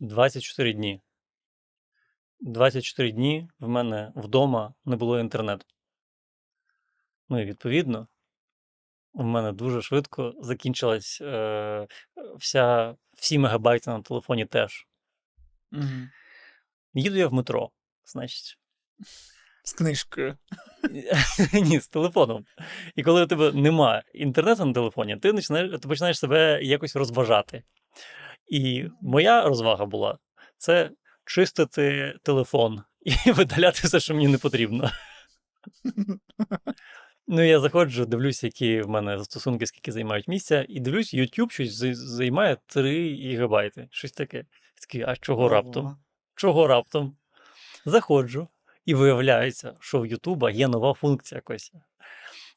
24 дні. 24 дні в мене вдома не було інтернету. Ну і відповідно, у мене дуже швидко закінчилась е, вся, всі мегабайти на телефоні теж. Угу. Їду я в метро, значить. З книжкою. Ні, з телефоном. І коли у тебе немає інтернету на телефоні, ти починаєш, ти починаєш себе якось розважати. І моя розвага була це чистити телефон і видаляти все, що мені не потрібно. Ну, я заходжу, дивлюся, які в мене застосунки, скільки займають місця, і дивлюсь, YouTube щось займає 3 гігабайти. Щось таке. Такий, а чого раптом? Чого раптом? Заходжу, і виявляється, що в Ютуба є нова функція якась.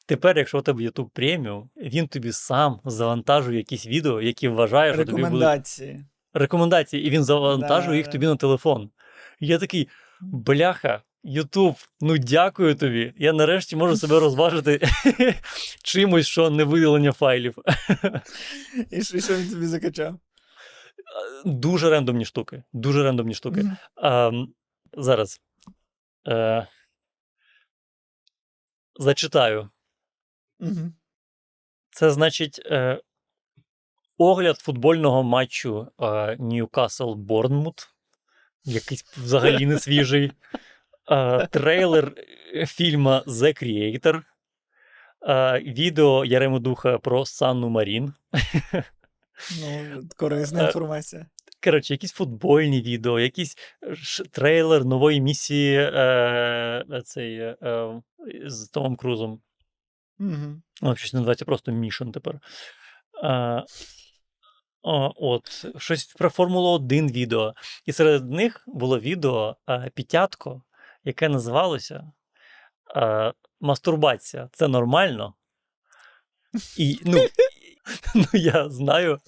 Тепер, якщо у тебе YouTube преміум, він тобі сам завантажує якісь відео, які вважає, що тобі будуть Рекомендації. рекомендації, і він завантажує їх Да. тобі на телефон. І я такий, бляха, Ютуб, ну дякую тобі. Я нарешті можу себе розважити чимось, що не видалення файлів. І що, він тобі закачав? Дуже рандомні штуки. Дуже рандомні штуки. А, зараз. Е, зачитаю. Це значить е, огляд футбольного матчу е, Ньюкасл Борнмут. Якийсь взагалі не свіжий. Е, трейлер фільма The Creator. Е, відео Ярему Духа про Санну Марін. Ну, корисна інформація. Коротше, якісь футбольні відео, якийсь трейлер нової місії е, цей, з Томом Крузом. Угу. Ну, щось називається просто Мішен тепер. А, от, щось про Формулу 1 відео. І серед них було відео а, Пітятко, яке називалося а, Мастурбація. Це нормально. І, ну, ну, я знаю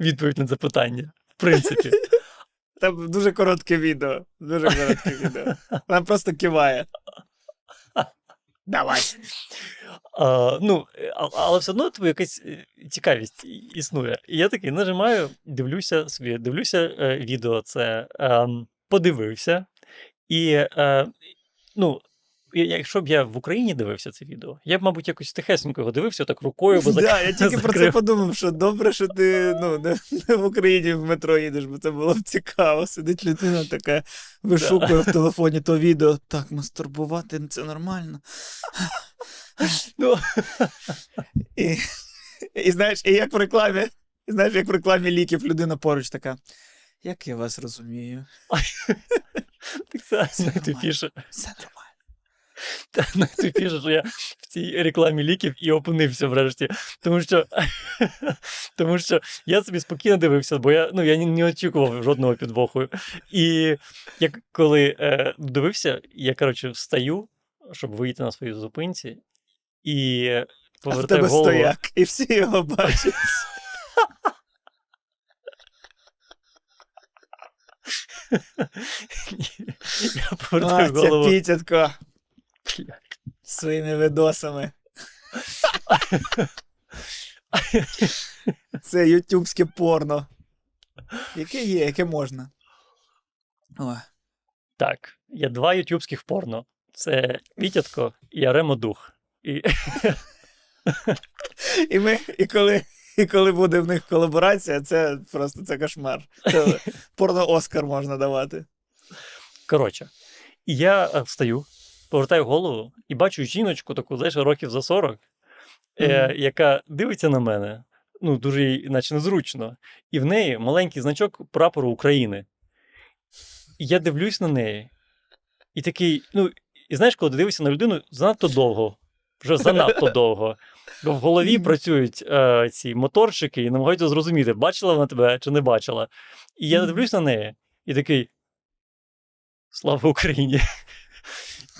відповідь на це питання. В принципі. Там дуже коротке відео. Дуже коротке відео. Вона просто киває. Давай. А, ну, е, але все одно тобі якась е, цікавість існує. І я такий нажимаю, дивлюся собі, дивлюся е, відео, це ем, подивився. І е, ну, якщо б я в Україні дивився це відео, я б, мабуть, якось тихесенько його дивився, так рукою бо Да, я тільки про це подумав, що добре, що ти ну, не, не в Україні в метро їдеш, бо це було б цікаво. Сидить людина така, вишукує в телефоні то відео. Так, мастурбувати це нормально. Ну, І, і знаєш, і як в рекламі, і знаєш, як в рекламі ліків людина поруч така. Як я вас розумію, так це найтупіше. все нормально. Та найтупіше, що я в цій рекламі ліків і опинився врешті. Тому що, тому що я собі спокійно дивився, бо я, ну, я не, очікував жодного підвоху. І як коли е, дивився, я, коротше, встаю, щоб вийти на своїй зупинці, і А в повертаю тебе голову. стояк, і всі його бачать. Я повертаю це пітятко. Своїми видосами. Це ютубське порно. Яке є, яке можна. О, Так, є два ютубських порно. Це Пітятко і Аремо Дух. І і, ми, і, коли, і коли буде в них колаборація, це просто це кошмар. Це порно Оскар можна давати. Коротше, я е, встаю, повертаю голову і бачу жіночку, таку, знаєш, років за 40, е, яка дивиться на мене, ну, дуже їй, наче незручно, і в неї маленький значок прапору України. І я дивлюсь на неї, і такий, ну, і знаєш, коли дивишся на людину занадто довго, вже занадто довго. Бо в голові працюють е, ці моторчики і намагаються зрозуміти, бачила вона тебе чи не бачила. І я дивлюсь на неї і такий. Слава Україні!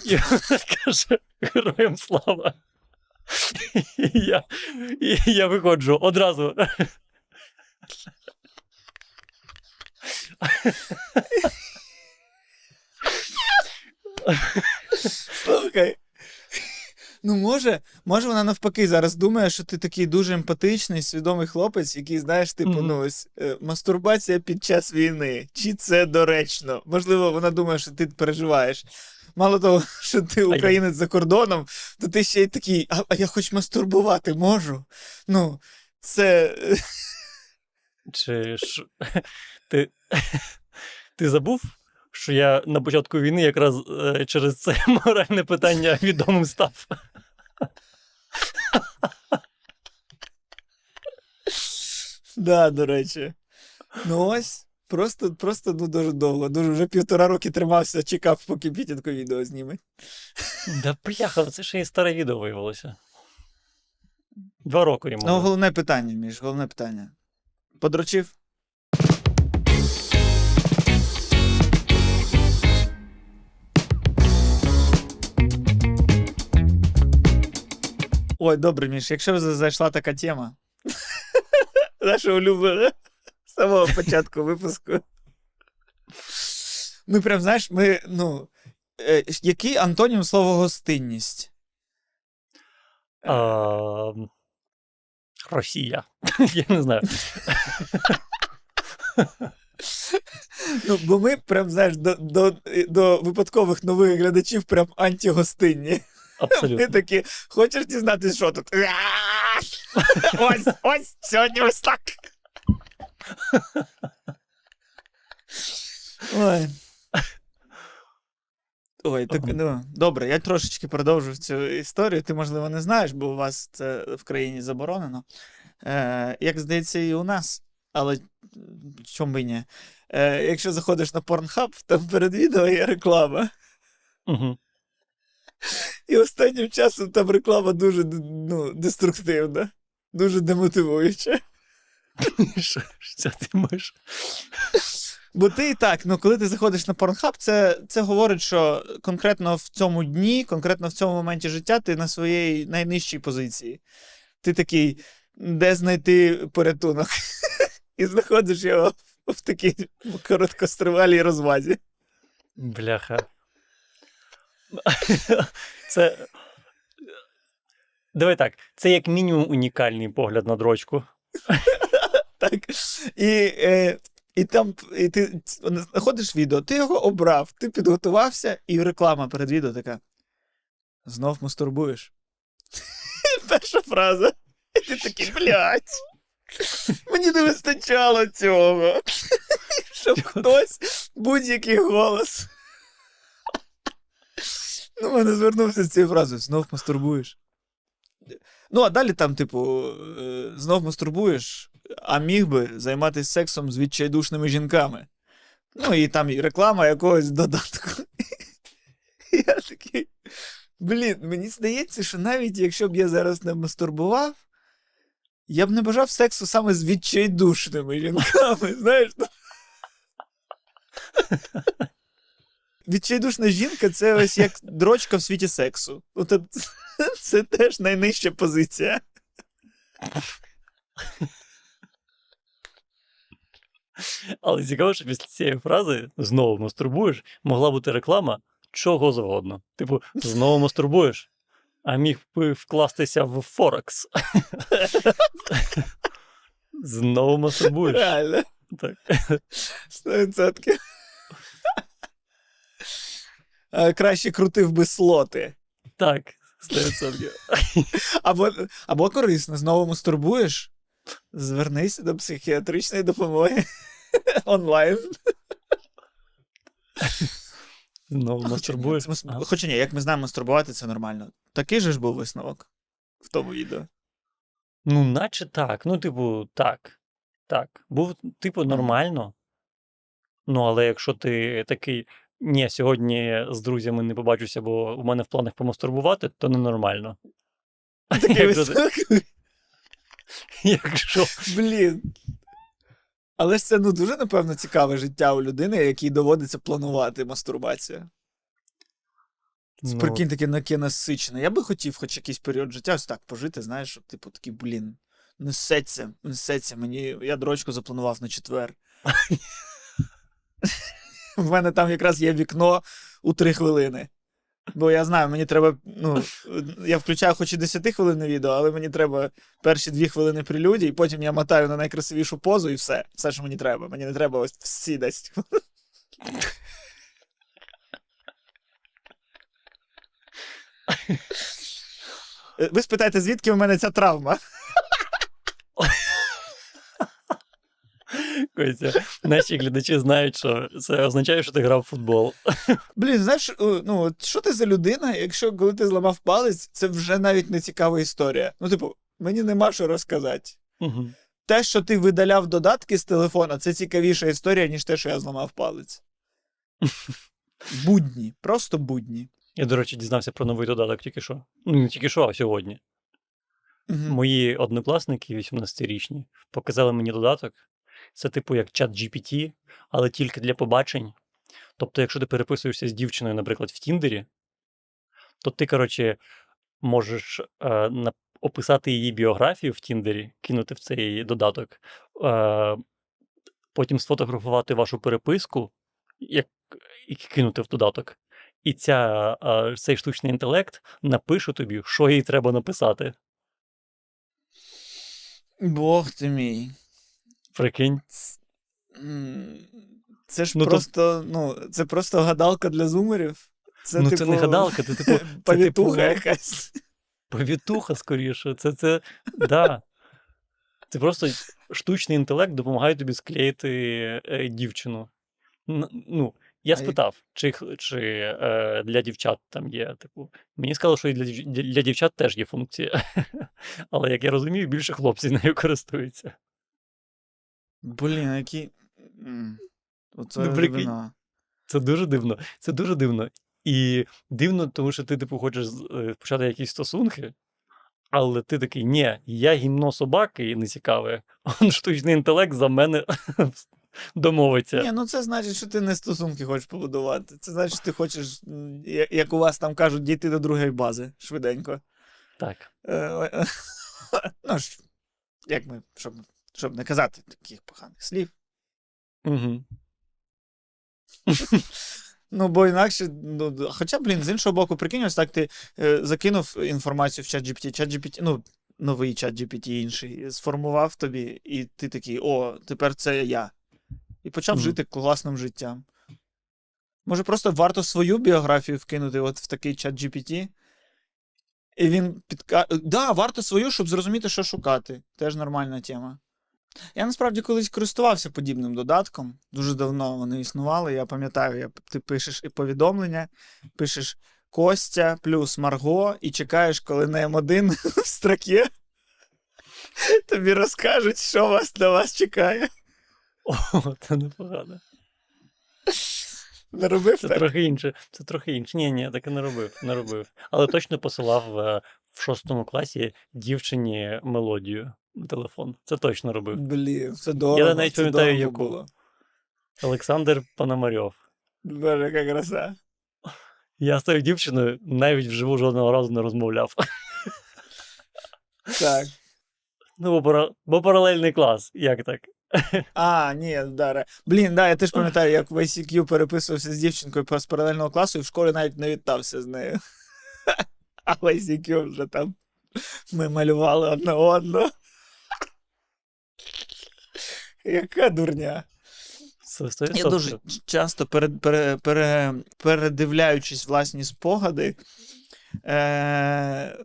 І вона каже: Героям слава! І я, і я виходжу одразу. Слухай. Ну, може, може, вона навпаки зараз думає, що ти такий дуже емпатичний, свідомий хлопець, який, знаєш, типу, Мгм. ну ось е, мастурбація під час війни. Чи це доречно? Можливо, вона думає, що ти переживаєш. Мало того, що ти українець за кордоном, то ти ще й такий, а, а я хоч мастурбувати можу. Ну, це. Чи ж ти, ти забув, що я на початку війни якраз е, через це моральне питання відомим став. Да, до речі. Ну ось. Просто, просто ну, дуже довго. Дуже вже півтора роки тримався, чекав, поки Пітінко відео зніме. Да бляха, це ще і старе відео виявилося. Два роки йому. Ну, головне питання, Міш, головне питання. Подрочив? Ой, добре, Міш, якщо зайшла така тема. Наша улюблена самого початку випуску. Ми прям, знаєш, ми, ну. е, Який антонім слова гостинність? А, Росія. Я не знаю. Ну, бо ми прям, знаєш, до, до, до випадкових нових глядачів прям антигостинні. Ми такі, хочеш дізнатися, що тут? ось, ось, сьогодні ось так. Ой. Ой, так, ну, добре, я трошечки продовжу цю історію. Ти, можливо, не знаєш, бо у вас це в країні заборонено. Е, як здається, і у нас. Але чому би і ні? Е, якщо заходиш на Pornhub, там перед відео є реклама. Угу. І останнім часом там реклама дуже ну, деструктивна, дуже демотивуюча. Що, ти можеш? Бо ти і так, ну коли ти заходиш на Pornhub, це, це говорить, що конкретно в цьому дні, конкретно в цьому моменті життя, ти на своїй найнижчій позиції. Ти такий, де знайти порятунок? І знаходиш його в такій короткостривалій розвазі. Бляха. Це. Давай так, це як мінімум унікальний погляд на дрочку. Так. І, е, і там і ти знаходиш відео, ти його обрав, ти підготувався, і реклама перед відео така. Знов мастурбуєш. Перша фраза. І ти такий, блядь. Мені не вистачало цього. Щоб хтось, будь-який голос. Ну, мене звернувся з цією фразою: знов мастурбуєш. Ну, а далі там, типу, е, знов мастурбуєш, а міг би займатися сексом з відчайдушними жінками. Ну, і там і реклама якогось додатку. Я такий. Блін, мені здається, що навіть якщо б я зараз не мастурбував, я б не бажав сексу саме з відчайдушними жінками. Знаєш? ну. Відчайдушна жінка це ось як дрочка в світі сексу. Ну, це теж найнижча позиція. Але цікаво, що після цієї фрази знову мастурбуєш, могла бути реклама чого завгодно. Типу, знову мастурбуєш, а міг би вкластися в Форекс. Знову мастурбуєш. Реально. Так. 100%. Е, Краще крутив би слоти. Так, 100%. Або, або корисно, знову мастурбуєш. Звернися до психіатричної допомоги онлайн. Знову Хоча мастурбуєш. це мас- Хоча ні, як ми знаємо, мастурбувати це нормально. Такий же ж був висновок в тому відео. Ну, наче так. Ну, типу, так. Так. Був, типу, нормально. Ну, але якщо ти такий. Ні, сьогодні з друзями не побачуся, бо у мене в планах помастурбувати, то ненормально. Такий висновок. Якщо. Блін. Але ж це ну дуже, напевно, цікаве життя у людини, якій доводиться планувати мастурбацію. Ну, Прикинь, таке насичене. Я би хотів хоч якийсь період життя ось так пожити, знаєш, щоб, типу, такий, блін, несеться, несеться мені. Я дрочку запланував на четвер. В мене там якраз є вікно у три хвилини. Бо я знаю, мені треба. Ну, я включаю хоч і 10 хвилин відео, але мені треба перші 2 хвилини прелюдії, потім я мотаю на найкрасивішу позу і все. Все, що мені треба. Мені не треба ось всі 10 хвилин. Ви спитаєте, звідки в мене ця травма? Костя, наші глядачі знають, що це означає, що ти грав в футбол. Блін, знаєш, е, ну що ти за людина, якщо коли ти зламав палець, це вже навіть не цікава історія. Ну, типу, мені нема що розказати. Угу. Те, що ти видаляв додатки з телефона, це цікавіша історія, ніж те, що я зламав палець. Будні, просто будні. Я, до речі, дізнався про новий додаток тільки що. Ну, не тільки що, а сьогодні. Мгм. Мої однокласники, 18-річні, показали мені додаток. Це типу як чат GPT, але тільки для побачень. Тобто, якщо ти переписуєшся з дівчиною, наприклад, в Тіндері, то ти, коротше, можеш е, описати її біографію в Тіндері, кинути в цей додаток, е, потім сфотографувати вашу переписку як, і кинути в додаток. І ця, е, цей штучний інтелект напише тобі, що їй треба написати. Бог ти мій. Прикинь. Це ж Ну, то- просто, ну, це просто гадалка для зумерів. Це, ну, типу, це не гадалка, це типу, повітуха типу якась. повітуха скоріше. Це, це, да. це просто штучний інтелект допомагає тобі склеїти е, дівчину. Ну, я спитав, чи, чи е, для дівчат там є. Типу, мені сказали, що і для, для дівчат теж є функція. Але як я розумію, більше хлопці нею користуються. Блін, а які. Оце Ну, глибина. Це дуже дивно. Це дуже дивно. І дивно, тому що ти, типу, хочеш е, почати якісь стосунки, але ти такий, ні, я гімно собаки і не цікаве. Он штучний інтелект за мене домовиться. Ні, ну це значить, що ти не стосунки хочеш побудувати. Це значить, що ти хочеш, як у вас там кажуть, дійти до другої бази швиденько. Так. Е, Ну ж, як ми, щоб, щоб не казати таких поганих слів. Угу. Ну, бо інакше, ну, хоча, блін, з іншого боку, прикинь, ось так ти е, закинув інформацію в чат GPT, чат GPT, ну, новий чат GPT інший, сформував тобі, і ти такий, о, тепер це я. І почав Мгм. жити класним життям. Може, просто варто свою біографію вкинути от в такий чат GPT. І він підка... Да, варто свою, щоб зрозуміти, що шукати. Теж нормальна тема. Я насправді колись користувався подібним додатком. Дуже давно вони існували. Я пам'ятаю, я, ти пишеш і повідомлення, пишеш Костя плюс Марго, і чекаєш, коли на М1 в строкі тобі розкажуть, що вас на вас чекає. О, це непогано. Не робив Це так? трохи інше. Це трохи інше. Ні, ні, так і не робив. Не робив. Але точно посилав е, в шостому класі дівчині мелодію телефон. Це точно робив. Блін, це дорого. навіть пам'ятаю, яку. було. Олександр Пономарьов. Боже, яка краса. Я з тою дівчиною навіть вживу жодного разу не розмовляв. Так. Ну, бо, пара... бо паралельний клас. Як так? А, ні, да, ре- Блін, да, я теж пам'ятаю, як в ICQ переписувався з дівчинкою з паралельного класу і в школі навіть не вітався з нею. А в ICQ вже там ми малювали одне одного. Яка дурня. Я дуже часто пере, пере, пере, передивляючись власні спогади, е,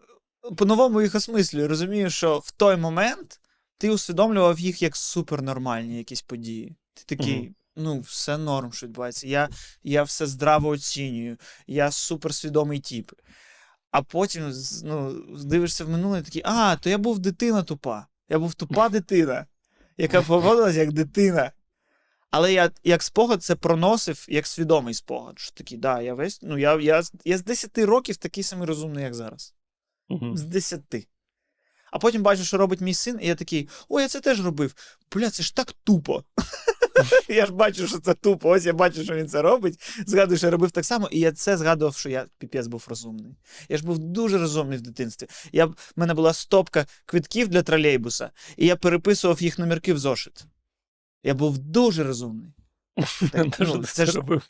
по-новому їх осмислюю. Розумію, що в той момент ти усвідомлював їх як супернормальні якісь події. Ти такий. Мгм. Ну, все норм, що відбувається. Я, я все здраво оцінюю, я суперсвідомий тип. А потім ну, дивишся в минуле і такий, а, то я був дитина тупа. Я був тупа дитина, яка поводилася як дитина. Але я як спогад це проносив як свідомий спогад. Що такий, да, я весь. Ну, я, я, я з 10 років такий самий розумний, як зараз. Угу. З 10. А потім бачу, що робить мій син, і я такий, о, я це теж робив. Бля, це ж так тупо. я ж бачу, що це тупо. Ось я бачу, що він це робить. Згадую, що я робив так само, і я це згадував, що я піпець був розумний. Я ж був дуже розумний в дитинстві. Я, в мене була стопка квитків для тролейбуса, і я переписував їх номерки в зошит. Я був дуже розумний. Так, ну, це ж- робив.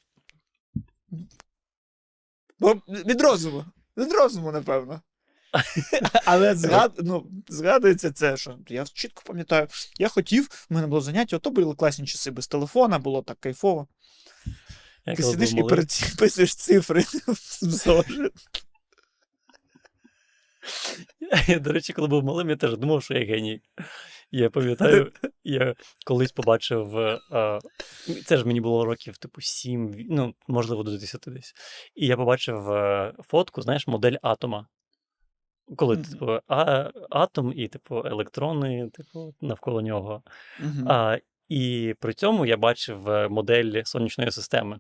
Бо від розуму. Від розуму, напевно. Але згад... ну, згадується це, що я чітко пам'ятаю, я хотів, в мене було заняття, ото були класні часи без телефона, було так кайфово. Я Ти коли сидиш був і малий, переписуєш цифри в зошит. Я, до речі, коли був малим, я теж думав, що я геній. Я пам'ятаю, я колись побачив. е, е, Це ж мені було років, типу, 7, ну, можливо, до 10 десь. І я побачив е, фотку, знаєш, модель атома. Коли, Мгм. типу, а, атом і, типу, електрони, типу, навколо нього. Мгм. А, і при цьому я бачив е, модель сонячної системи.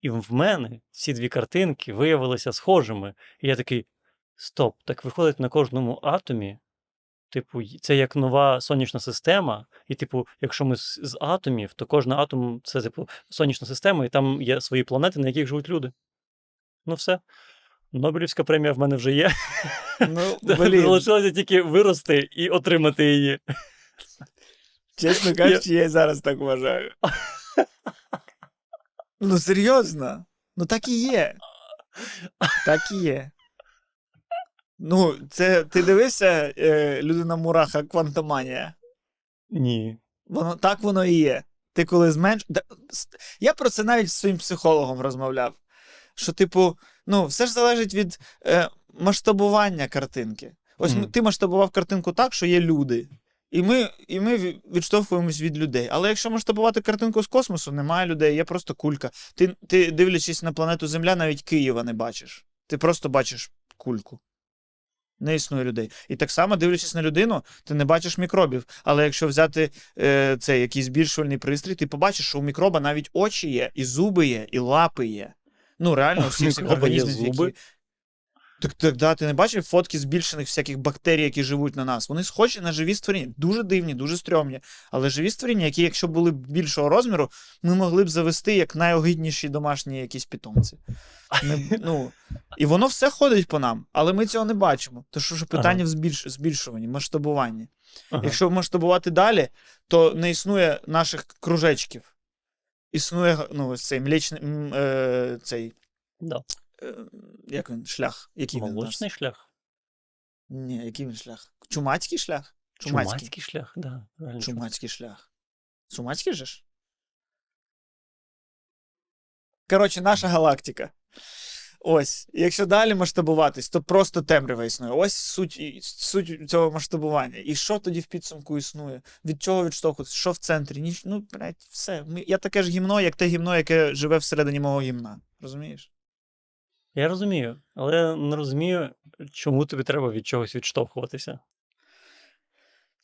І в мене ці дві картинки виявилися схожими. І я такий: стоп, так виходить на кожному атомі. Типу, це як нова сонячна система. І, типу, якщо ми з, з атомів, то кожен атом це, типу, сонячна система, і там є свої планети, на яких живуть люди. Ну, все. Нобелівська премія в мене вже є. Ну, блін, Залишилося тільки вирости і отримати її. чесно кажучи, я і зараз так вважаю. Ну, серйозно. Ну так і є. Так і є. Ну, це ти дивишся е, людина Мураха Квантоманія. Ні. Воно так воно і є. Ти коли зменш. Я про це навіть з своїм психологом розмовляв. Що, типу, ну, все ж залежить від е, масштабування картинки. Ось Мгм. ти масштабував картинку так, що є люди. І ми, і ми відштовхуємось від людей. Але якщо масштабувати картинку з космосу, немає людей, є просто кулька. Ти, ти дивлячись на планету Земля, навіть Києва не бачиш. Ти просто бачиш кульку. Не існує людей. І так само, дивлячись на людину, ти не бачиш мікробів. Але якщо взяти е, цей якийсь збільшувальний пристрій, ти побачиш, що у мікроба навіть очі є, і зуби є, і лапи є. Ну, реально, всі організмів, зуби? які. Так, так, да, ти не бачив фотки збільшених всяких бактерій, які живуть на нас. Вони схожі на живі створіння. Дуже дивні, дуже стрьомні. Але живі створіння, які, якщо були б більшого розміру, ми могли б завести як найогидніші домашні якісь питомці. Не, ну, і воно все ходить по нам, але ми цього не бачимо. Тому що питання в збільш, збільшуванні, масштабуванні. Ага. Якщо масштабувати далі, то не існує наших кружечків. Існує ну, цей млечний е, цей, Да. е, як він, шлях. Який він? Молочний шлях. Ні, який він шлях? Чумацький шлях? Чумацький, Чумацький. шлях, да. правильно. Чумацький шлях. Чумацький же ж? Коротше, наша галактика. Ось, якщо далі масштабуватись, то просто темрява існує. Ось суть, суть цього масштабування. І що тоді в підсумку існує? Від чого відштовхуватися? Що в центрі? Ніч... Ну, блядь, все. Ми... Я таке ж гімно, як те гімно, яке живе всередині мого гімна. Розумієш? Я розумію, але я не розумію, чому тобі треба від чогось відштовхуватися.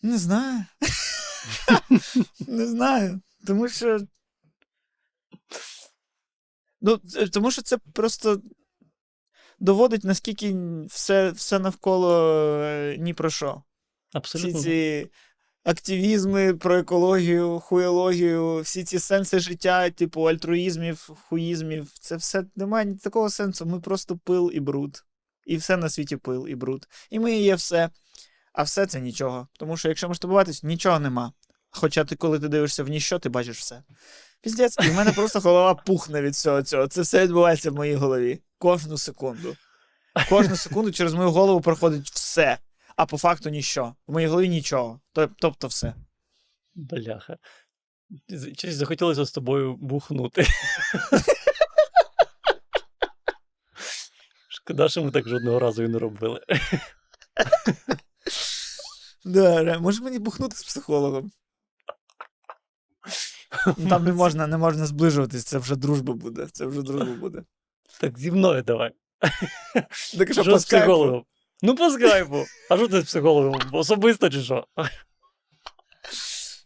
Не знаю. Не знаю. Тому що. Ну, тому що це просто доводить, наскільки все, все навколо е, ні про що. Всі Абсолютно. ці активізми про екологію, хуєологію, всі ці сенси життя, типу альтруїзмів, хуїзмів, це все немає такого сенсу. Ми просто пил і бруд. І все на світі пил і бруд. І ми є все. А все це нічого. Тому що якщо масштабуватись, нічого нема. Хоча ти, коли ти дивишся в ніщо, ти бачиш все. Піздець, і в мене просто голова пухне від всього цього. Це все відбувається в моїй голові. Кожну секунду. Кожну секунду через мою голову проходить все. А по факту ніщо. В моїй голові нічого. Тобто все. Бляха. Щось захотілося з тобою бухнути. Шкода, що ми так жодного разу і не робили. Да, може мені бухнути з психологом. Ну, Там не можна, не можна зближуватись, це вже дружба буде. Це вже дружба буде. Так зі мною давай. Так що по з скайпу? психологом? Ну, по скайпу. А що ти з психологом? Особисто чи що?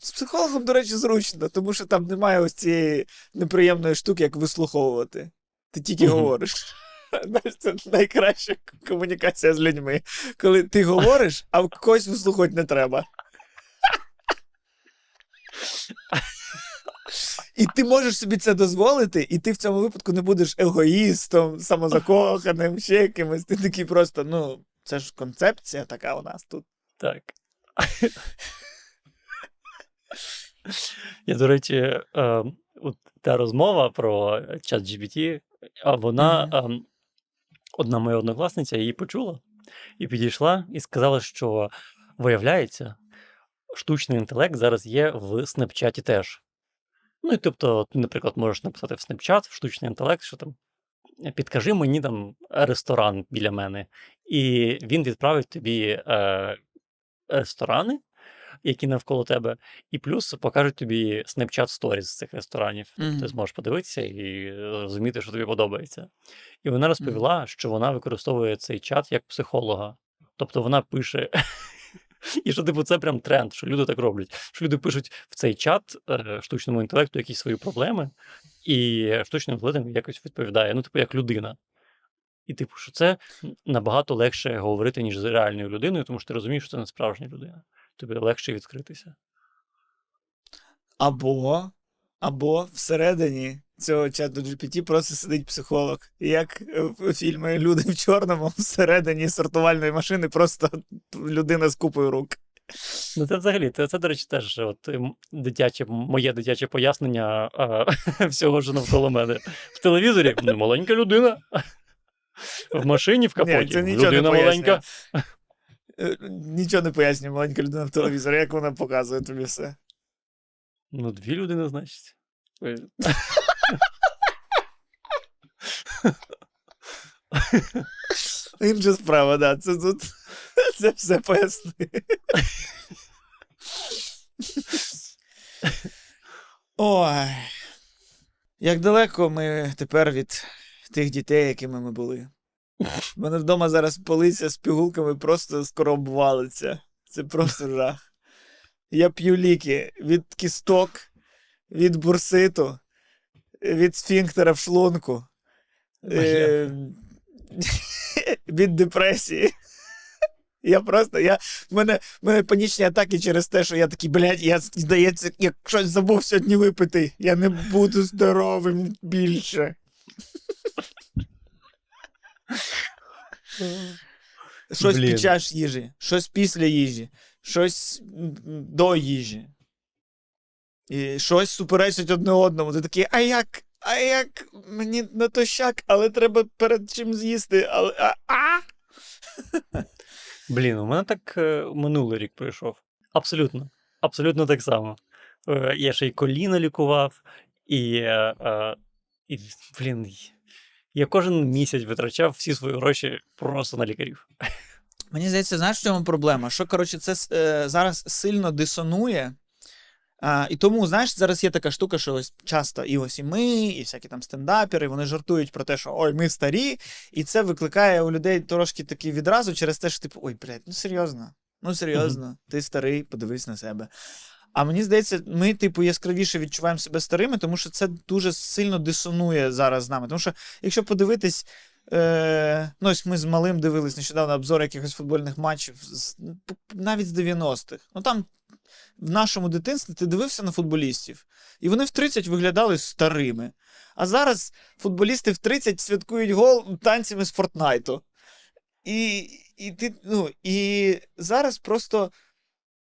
З психологом, до речі, зручно, тому що там немає ось цієї неприємної штуки, як вислуховувати. Ти тільки Мгм. говориш. Знаєш, Це найкраща комунікація з людьми. Коли ти говориш, а в когось вислухати не треба. І ти можеш собі це дозволити, і ти в цьому випадку не будеш егоїстом, самозакоханим, ще якимось. Ти такий просто, ну, це ж концепція така у нас тут. Так. Я, до речі, е, от та розмова про чат GPT, А вона, ем, одна моя однокласниця, її почула і підійшла і сказала, що виявляється, штучний інтелект зараз є в Снапчаті теж. Ну, і тобто, ти, наприклад, можеш написати в Snapchat, в штучний інтелект, що там підкажи мені там ресторан біля мене. І він відправить тобі е, ресторани, які навколо тебе, і плюс покажуть тобі Snapchat Stories з цих ресторанів. Мгм. Ти зможеш подивитися і розуміти, що тобі подобається. І вона розповіла, що вона використовує цей чат як психолога. Тобто вона пише. І що, типу, це прям тренд, що люди так роблять. Що люди пишуть в цей чат е, штучному інтелекту якісь свої проблеми, і штучний інтелект якось відповідає, ну, типу, як людина. І, типу, що це набагато легше говорити, ніж з реальною людиною, тому що ти розумієш, що це не справжня людина. Тобі легше відкритися. Або, або всередині цього чату GPT просто сидить психолог. Як в фільмі Люди в чорному всередині сортувальної машини просто людина з купою рук. Ну, це взагалі, це, це до речі, теж от, дитяче, моє дитяче пояснення а, всього, що навколо мене. В телевізорі ну, маленька людина. В машині, в Ні, це нічого не людина пояснює. маленька. Е, Нічого не пояснює маленька людина в телевізорі, як вона показує тобі все. Ну, дві людини, значить. Ой. Інша справа, да. Це тут це все пояснює. Ой. Як далеко ми тепер від тих дітей, якими ми були. У мене вдома зараз полиця з пігулками просто скоро обвалиться. Це просто жах. Я п'ю ліки від кісток, від бурситу, від сфінктера в шлунку, е, від депресії. Я просто, я, в мене, в мене панічні атаки через те, що я такий, блядь, я, здається, я щось забув сьогодні випити. Я не буду здоровим більше. Щось під час їжі, щось після їжі, щось до їжі. І щось суперечить одне одному. Ти такий, а як? А як? Мені натощак, але треба перед чим з'їсти. Але, а, а? Блін, у мене так е, минулий рік пройшов. Абсолютно. Абсолютно так само. Е, Я ще й коліна лікував, і, е, і блін, я кожен місяць витрачав всі свої гроші просто на лікарів. Мені здається, знаєш, в чому проблема? Що, коротше, це е, зараз сильно дисонує. А, і тому, знаєш, зараз є така штука, що ось часто і ось і ми, і всякі там стендапери, вони жартують про те, що ой, ми старі, і це викликає у людей трошки такий відразу через те, що типу, ой, блядь, ну серйозно, ну серйозно, ти старий, подивись на себе. А мені здається, ми, типу, яскравіше відчуваємо себе старими, тому що це дуже сильно дисонує зараз з нами. Тому що, якщо подивитись, е, ну ось ми з малим дивились нещодавно обзор якихось футбольних матчів, з, навіть з 90-х. Ну там в нашому дитинстві ти дивився на футболістів, і вони в 30 виглядали старими. А зараз футболісти в 30 святкують гол танцями з Фортнайту. І, і, ти, ну, і зараз просто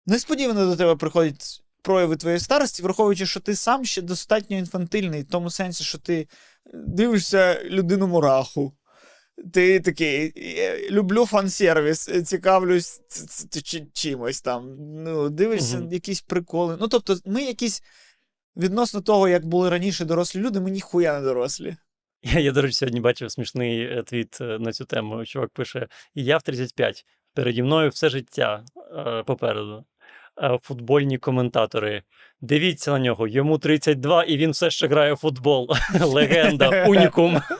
несподівано до тебе приходять прояви твоєї старості, враховуючи, що ти сам ще достатньо інфантильний, в тому сенсі, що ти дивишся людину мураху. Ти такий, «Я люблю фан-сервіс, цікавлюсь ц- ц- чи- чимось там. Ну, дивишся Мгм. якісь приколи. Ну, тобто, ми якісь відносно того, як були раніше дорослі люди, ми ніхуя не дорослі. Я, я, до речі, сьогодні бачив смішний е, твіт е, на цю тему. Чувак пише: я в 35. Переді мною все життя е, попереду. Е, Футбольні коментатори. Дивіться на нього, йому 32, і він все ще грає в футбол. Легенда, унікум.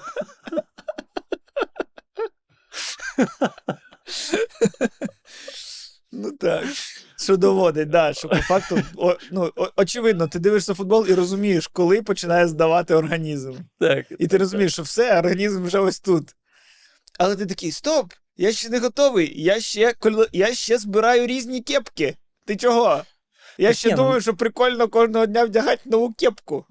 Ну так. Що доводить, да, що по факту, о, ну, о- очевидно, ти дивишся футбол і розумієш, коли починає здавати організм. Так, І ти розумієш, що все, організм вже ось тут. Але ти такий: стоп! Я ще не готовий. Я ще, я ще збираю різні кепки. Ти чого? Я ще ну- думаю, що прикольно кожного дня вдягати нову кепку.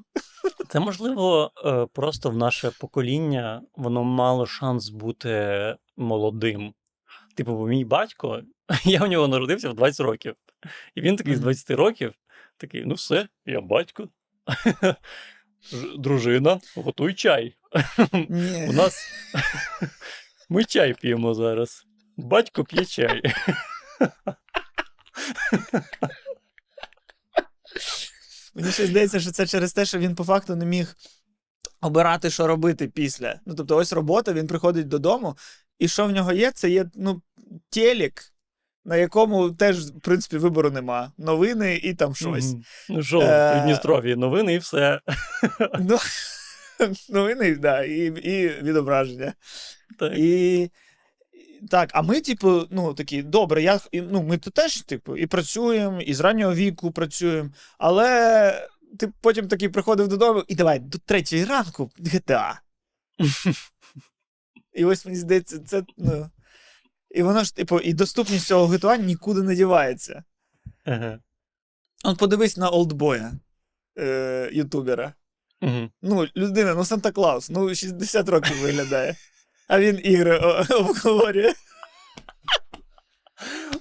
Це можливо е, просто в наше покоління воно мало шанс бути молодим. Типу, бо мій батько, я у нього народився в 20 років. І він такий з 20 років, такий: ну все, я батько. Дружина, готуй чай. У нас ми чай п'ємо зараз. Батько п'є чай. Мені ще здається, що це через те, що він по факту не міг обирати, що робити після. Ну, тобто, ось робота, він приходить додому, і що в нього є, це є ну, телек, на якому теж, в принципі, вибору нема. Новини і там щось. Ну що, в Е, Придністров'ї новини і все. Ну, новини, да, і, і відображення. Так. І так, а ми, типу, ну такі, добре, я, і, ну, ми тут теж, типу, і працюємо, і з раннього віку працюємо, але ти потім такий приходив додому, і давай до третьої ранку GTA. І ось мені здається, це. Ну, і воно ж, типу, і доступність цього GTA нікуди не дівається. Ага. От подивись на олдбоя е, ютубера. Мгм. Ну, людина, ну Санта Клаус, ну 60 років виглядає. А він ігри обговорює.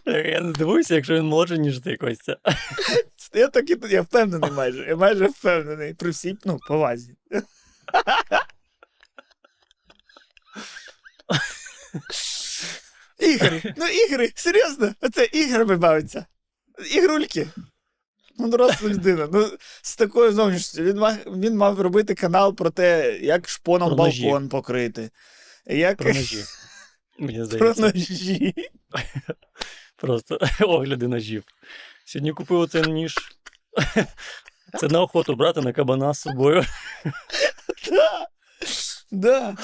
Я не здивуюся, якщо він молодший, ніж ти, Костя. Я так і я впевнений майже. Я майже впевнений. При всій ну, повазі. Ігри. Ну, ігри, серйозно, оце іграми бавиться. Ігрульки. Ну, доросла людина. Ну, з такою зовнішністю. Він мав, він мав робити канал про те, як шпоном балкон покрити. Як Про ножі. Мені про ножі. Просто огляди ножів. Сьогодні купив оцей ніж. Це на охоту брати на кабана з собою. Да. Да.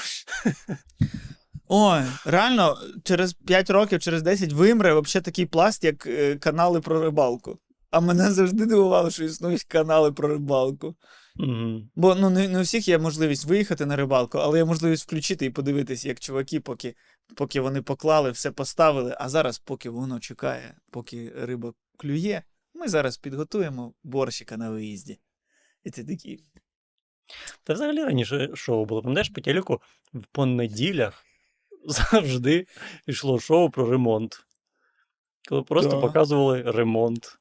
Ой, реально, через 5 років, через 10 вимре взагалі такий пласт, як е, канали про рибалку. А мене завжди дивувало, що існують канали про рибалку. Мгм. Бо ну, не, не у всіх є можливість виїхати на рибалку, але є можливість включити і подивитись, як чуваки, поки, поки вони поклали, все поставили, а зараз, поки воно чекає, поки риба клює, ми зараз підготуємо борщика на виїзді. І ти такий. Та взагалі раніше шоу було. Пам'ятаєш, по телеку по неділях завжди йшло шоу про ремонт. Коли просто Да. показували ремонт.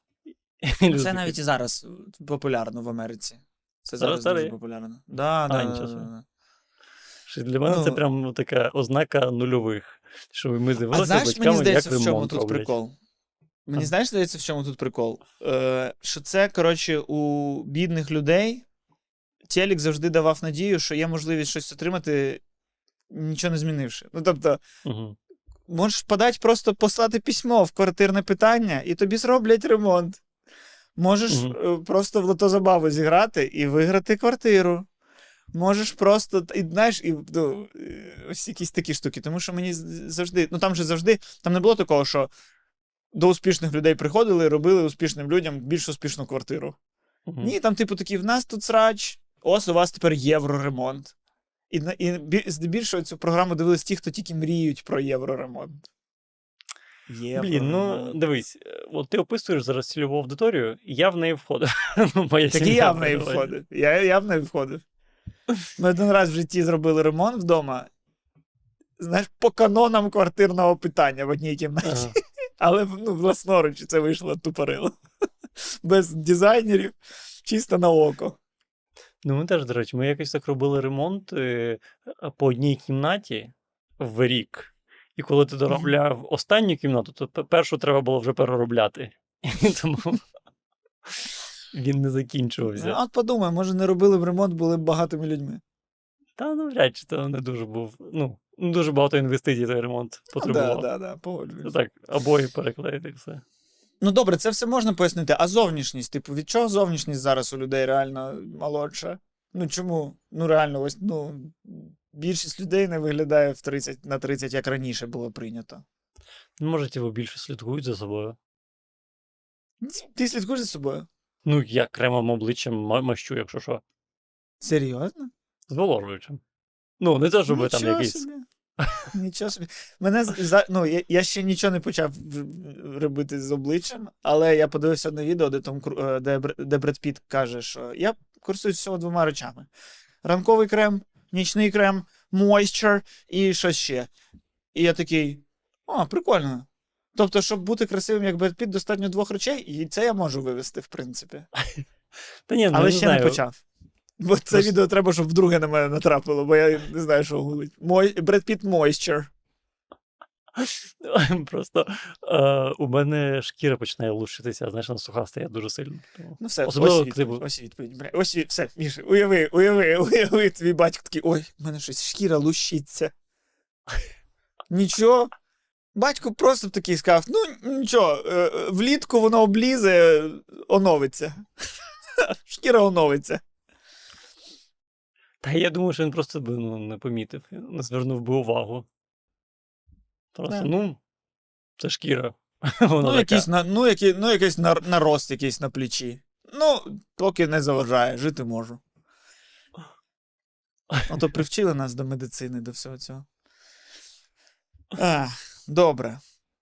Це навіть і зараз популярно в Америці. Це Зараз зараз дуже популярно. Да, да, нічого да, да. Для мене це Ну. прям така ознака нульових. Що ми дивилися з знаєш, мені здається, як в чому тут роблять. прикол? Мені А. знаєш, здається, в чому тут прикол? Е, що це, коротше, у бідних людей телек завжди давав надію, що є можливість щось отримати, нічого не змінивши. Ну, тобто, Мгм. можеш подати просто послати письмо в квартирне питання, і тобі зроблять ремонт. Можеш е, просто в лотозабаву зіграти і виграти квартиру. Можеш просто, і знаєш, і ну, е, ось якісь такі штуки. Тому що мені завжди, ну там же завжди, там не було такого, що до успішних людей приходили і робили успішним людям більш успішну квартиру. Мгм. Ні, там, типу, такі, в нас тут срач, ось у вас тепер євроремонт. І, і здебільшого цю програму дивились ті, хто тільки мріють про євроремонт. Блін, ну дивись, е, от ти описуєш зараз цільову аудиторію, і я в неї входив. Ну, моя Так і я в неї входив. Я, я в неї входив. Ми один раз в житті зробили ремонт вдома. Знаєш, по канонам квартирного питання в одній кімнаті. Ага. Але ну, власноруч це вийшло тупорило. Без дизайнерів, чисто на око. Ну, ми теж, до речі, ми якось так робили ремонт е, по одній кімнаті в рік. І коли ти доробляв останню кімнату, то першу треба було вже переробляти. І тому він не Ну, закінчувався. от подумай, може, не робили б ремонт, були б багатими людьми. Та навряд чи то не дуже був. Ну, не дуже багато інвестицій той ремонт Так, потребував. да, да, погоджуюсь. Так, обої переклеїти все. Ну добре, це все можна пояснити. А зовнішність, типу, від чого зовнішність зараз у людей реально молодша? Ну чому? Ну реально, ось ну більшість людей не виглядає в 30 на 30, як раніше було прийнято. Може, ті більше слідкують за собою. Ти слідкуєш за собою? Ну, я кремом обличчям ма- мащу, якщо що. Серйозно? Зволожуючим. Ну, не те, щоб там якийсь. собі. Нічого собі. Мене за, ну, я, я ще нічого не почав робити з обличчям, але я подивився одне відео, де, Кру- е, де, де Бред Піт каже, що я користуюсь всього двома речами: ранковий крем, нічний крем, moisture і що ще. І я такий: о, прикольно. Тобто, щоб бути красивим, як Бред Піт, достатньо двох речей, і це я можу вивести, в принципі. Та ні, ну, Але не ще знаю. не почав. Бо це Просто- відео треба, щоб вдруге на мене натрапило, бо я не знаю, що гулить. Мой... Бред Піт Moisture. Просто е, у мене шкіра починає лущитися, знаєш, вона суха стає дуже сильно. Ну все, Особливо, ось відповідь, ось відповідь. Бля, ось від... все, Міша, уяви, уяви, уяви, твій батько такий, ой, в мене щось шкіра лущиться. Нічого. Батько просто б такий сказав: ну нічого, е, влітку воно облізе, оновиться. Шкіра оновиться. Та я думаю, що він просто би ну, не помітив, не звернув би увагу. Просто, ну, це шкіра. Ну, якийсь, на, ну, який, ну, якийсь нар- нарост якийсь на плечі. Ну, поки не заважає, жити можу. А то привчили нас до медицини, до всього цього. А, добре.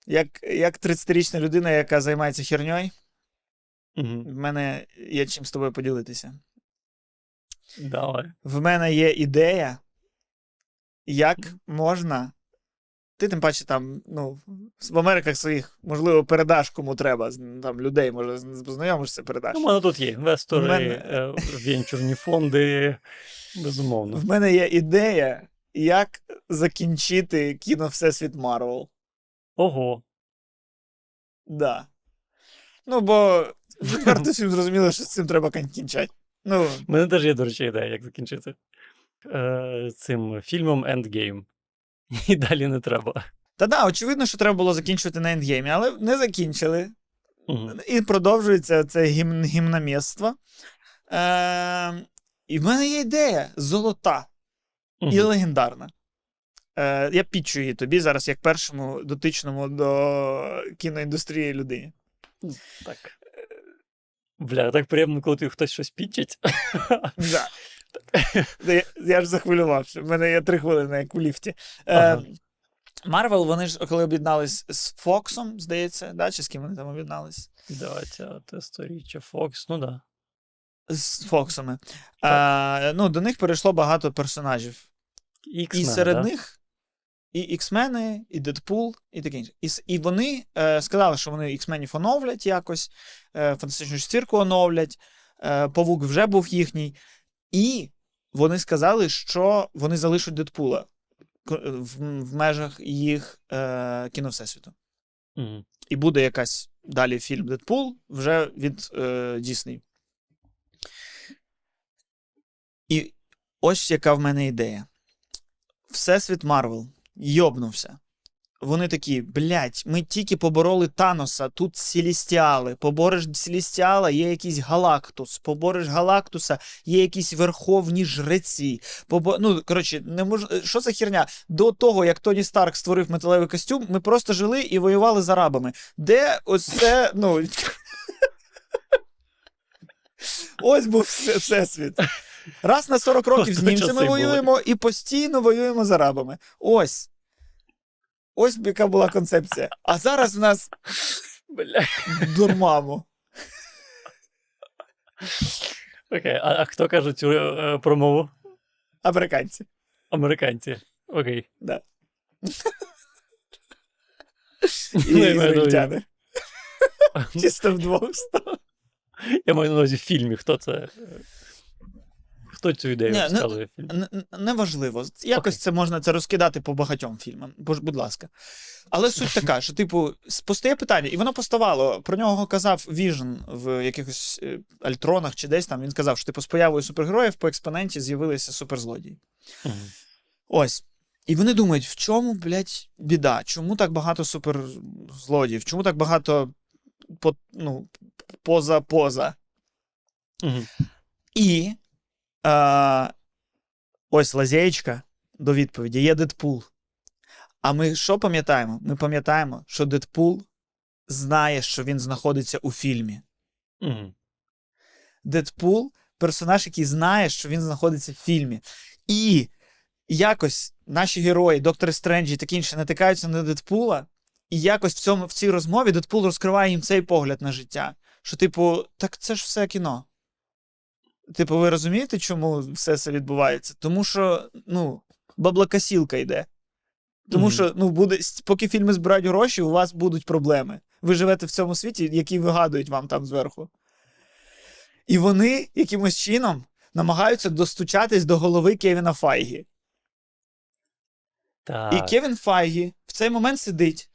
Як, як 30-річна людина, яка займається херньою, Мгм. в мене є чим з тобою поділитися. Давай. В мене є ідея, як можна. Ти тим паче там, ну, в Америках своїх, можливо, передаш кому треба. Там людей, може, познайомишся, передаш. Ну, У мене тут є інвестори, мене- е, венчурні фонди. Безумовно. В мене є ідея, як закінчити кіно Всесвіт Марвел. Ого. Да. Ну, бо відверто всім зрозуміло, що з цим треба кінчати. Ну, У мене теж є, до речі, ідея, як закінчити. Е, цим фільмом Endgame. І далі не треба. та да, очевидно, що треба було закінчувати на ендгеймі, але не закінчили. Мгм. І продовжується це гімн, гімномєство. Е, і в мене є ідея золота і легендарна. Е, я підчу її тобі зараз як першому дотичному до кіноіндустрії людині. Так. Бля, так приємно, коли ти хтось щось підчить. Да. Я, я ж захвилювався. В мене є три хвилини, як у ліфті. Ага. Марвел, вони ж коли об'єднались з Фоксом, здається, да? чи з ким вони там об'єднались? Двадцяте сторіччя Фокс, ну да. З Фоксами. Е, ну, до них перейшло багато персонажів. І X-Men, серед да? них і Іксмени, і Дедпул, і таке інше. І, і вони е, сказали, що вони Іксменів оновлять якось, е, фантастичну четвірку оновлять, е, Павук вже був їхній. І вони сказали, що вони залишать Дедпула в, в межах їх е, кіно Всесвіту. Мгм. І буде якась далі фільм Дедпул вже від е, Дісней. І ось яка в мене ідея. Всесвіт Марвел йобнувся. Вони такі, блядь, ми тільки побороли Таноса, тут Селістіали. Побореш Селістіала, є якийсь Галактус. Побореш Галактуса, є якісь верховні жреці. Побо... Ну, коротше, не мож... що за херня? До того, як Тоні Старк створив металевий костюм, ми просто жили і воювали з арабами. Де ось це, ну. Ось був всесвіт. Раз на 40 років з німцями воюємо і постійно воюємо з арабами. Ось. Ось яка була концепція. А зараз в нас дурмамо. Окей, а, а хто каже цю е, промову? Американці. Американці. Окей. Да. Ну, І ізраїльтяни. Чисто вдвох стало. Я маю на увазі в фільмі, хто це. Хто цю ідею Ні, ну, сказує в фільмі? Н- н- Неважливо. Якось Окей. це можна це розкидати по багатьом фільмам. Бож, будь ласка. Але суть така, що, типу, постає питання, і воно поставало. Про нього казав Віжн в якихось е, альтронах чи десь там. Він сказав, що типу, з появою супергероїв по експоненті з'явилися суперзлодії. Мгм. Ось. І вони думають, в чому, блядь, біда? Чому так багато суперзлодіїв? Чому так багато по, ну, поза-поза? Мгм. І е, ось лазєчка до відповіді є Дедпул. А ми що пам'ятаємо? Ми пам'ятаємо, що Дедпул знає, що він знаходиться у фільмі. Мгм. Дедпул персонаж, який знає, що він знаходиться в фільмі. І якось наші герої, доктор Стренджі і такі інші, натикаються на Дедпула, і якось в, цьому, в цій розмові Дедпул розкриває їм цей погляд на життя. Що, типу, так це ж все кіно. Типу, ви розумієте, чому все це відбувається? Тому що, ну, баблакасілка йде. Тому Мгм. що, ну, буде, поки фільми збирають гроші, у вас будуть проблеми. Ви живете в цьому світі, який вигадують вам там зверху. І вони якимось чином намагаються достучатись до голови Кевіна Файгі. Так. І Кевін Файгі в цей момент сидить,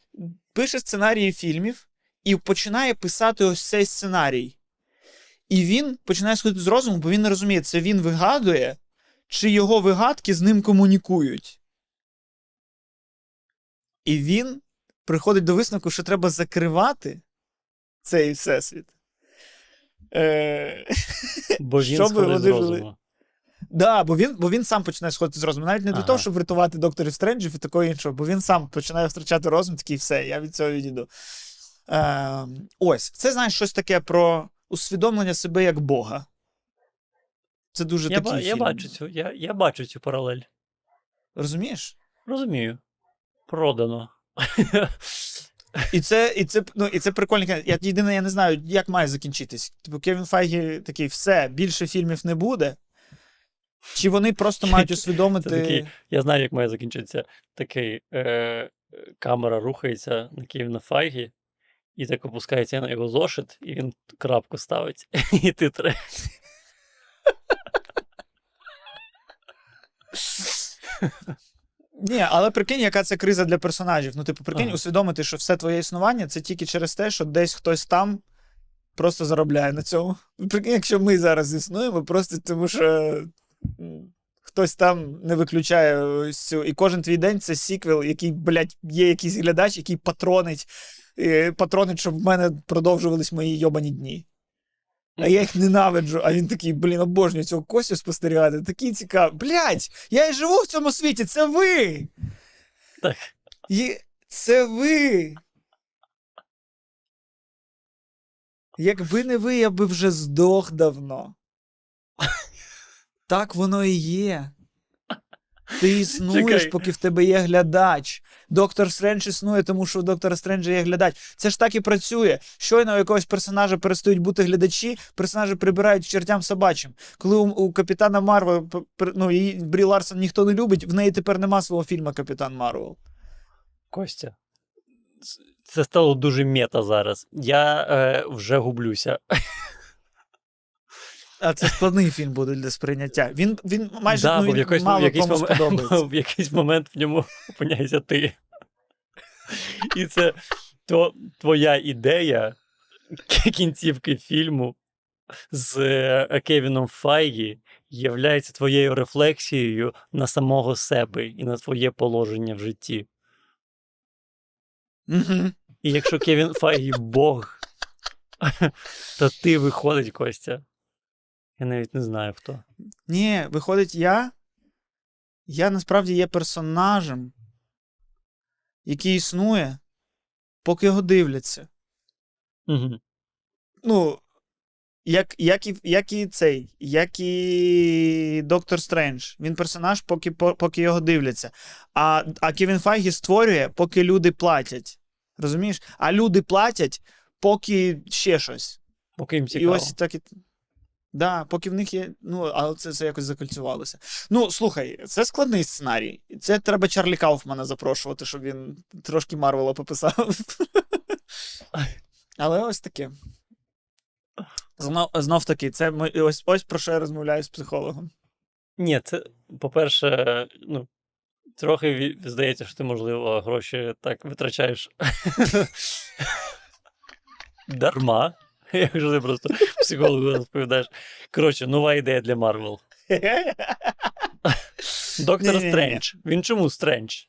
пише сценарії фільмів і починає писати ось цей сценарій. І він починає сходити з розуму, бо він не розуміє, це він вигадує, чи його вигадки з ним комунікують. І він приходить до висновку, що треба закривати цей всесвіт. Е... Бо він сходить з розуму. Да, бо він, бо він сам починає сходити з розуму. Навіть не для того, щоб врятувати докторів Стренджів і такого іншого, бо він сам починає втрачати розум, такий все, я від цього відійду. Е, ось, це знаєш щось таке про усвідомлення себе як Бога. Це дуже Я, такий ба- я бачу цю, я, я бачу цю паралель. Розумієш? Розумію. Продано. І це, і це, ну, і це прикольно. Я єдине, я не знаю, як має закінчитись. Типу, Кевін Файгі такий, все, більше фільмів не буде. Чи вони просто мають усвідомити. такий, я знаю, як має закінчитися. Такий е, е, камера рухається на Київ на Файгі, і так опускається на його зошит, і він крапку ставить. І ти титри. Ні, але прикинь, яка це криза для персонажів. Ну, типу, прикинь, Ага. усвідомити, що все твоє існування це тільки через те, що десь хтось там просто заробляє на цьому. Прикинь, якщо ми зараз існуємо, просто тому що хтось там не виключає цю. І кожен твій день це сіквел, який, блядь, є якийсь глядач, який патронить, патронить, щоб в мене продовжувались мої йобані дні. А я їх ненавиджу. А він такий, блін, обожнюю цього Костю спостерігати. Такий цікавий. Блядь, я і живу в цьому світі, це ви! Так. Є... Це ви. Якби не ви, я би вже здох давно. Так воно і є. Ти існуєш, Чекай. поки в тебе є глядач. Доктор Стрендж існує, тому що у доктора Стренджа є глядач. Це ж так і працює. Щойно у якогось персонажа перестають бути глядачі, персонажі прибирають чертям собачим. Коли у, у капітана Марвел, ну, її Брі Ларсон ніхто не любить, в неї тепер нема свого фільму Капітан Марвел. Костя. Це стало дуже мета зараз. Я е, вже гублюся. А це складний фільм буде для сприйняття. Він, він майже да, ну, бо в він якийсь, мало в, якийсь кому момент, сподобається. в якийсь момент в ньому опиняєшся ти. І це то, твоя ідея кінцівки фільму з е, Кевіном Файгі являється твоєю рефлексією на самого себе і на твоє положення в житті. Угу. І якщо Кевін Файгі Бог, то ти виходить, Костя. Я навіть не знаю хто. Ні, виходить, я. Я насправді є персонажем, який існує, поки його дивляться. Угу. Ну, як, як, і, як і цей, як і Доктор Стрендж. Він персонаж, поки, поки його дивляться. А, а Кевін Файгі створює, поки люди платять. Розумієш? А люди платять, поки ще щось. Поки їм І ось так і. Да, поки в них є. Ну, але це, це якось закольцювалося. Ну, слухай, це складний сценарій. Це треба Чарлі Кауфмана запрошувати, щоб він трошки Марвела пописав. Але ось таке. Знов, знов таки, це ми, ось, ось про що я розмовляю з психологом. Ні, це, по-перше, ну, трохи здається, що ти, можливо, гроші так витрачаєш дарма. Якщо ти просто психологу розповідаєш. Коротше, нова ідея для Марвел. Доктор Стрендж. Він чому Стрендж?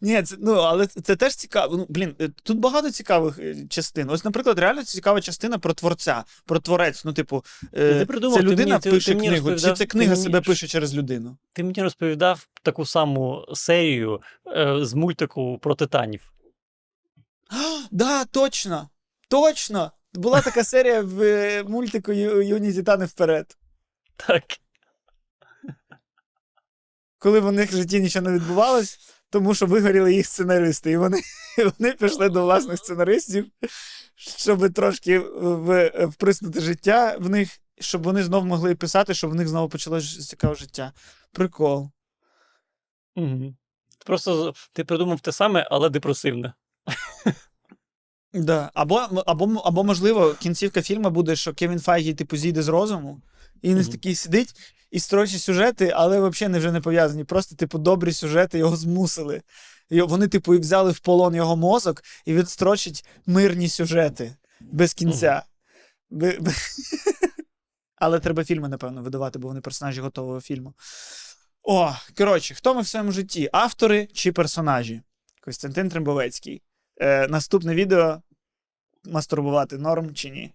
Ні, це, ну, але це, теж цікаво. Ну, блін, е, тут багато цікавих е, частин. Ось, наприклад, реально цікава частина про творця, про творець. Ну, типу, е, Ти придумав, це ти людина мені- ти- пише ти мені книгу, чи це книга себе пише через людину? Ти мені розповідав таку саму серію е, з мультику про титанів. А, да, точно! Точно! Була така серія в е, мультику «Ю- Юні Титани вперед. Так. Коли в них в житті нічого не відбувалось, тому що вигоріли їх сценаристи. І вони, вони пішли до власних сценаристів, щоб трошки в, вприснути життя в них, щоб вони знов могли писати, щоб в них знову почалося цікаве життя. Прикол. Угу. Просто ти придумав те саме, але депресивне. Да. Або, або, або, можливо, кінцівка фільму буде, що Кевін Файгі, типу, зійде з розуму, і він Мгм. такий сидить і строчить сюжети, але взагалі не вже не пов'язані. Просто, типу, добрі сюжети його змусили. І вони, типу, і взяли в полон його мозок і відстрочить мирні сюжети без кінця. Би- Але треба фільми, напевно, видавати, бо вони персонажі готового фільму. О, коротше, хто ми в своєму житті? Автори чи персонажі? Костянтин Трембовецький. Е, наступне відео: мастурбувати норм чи ні?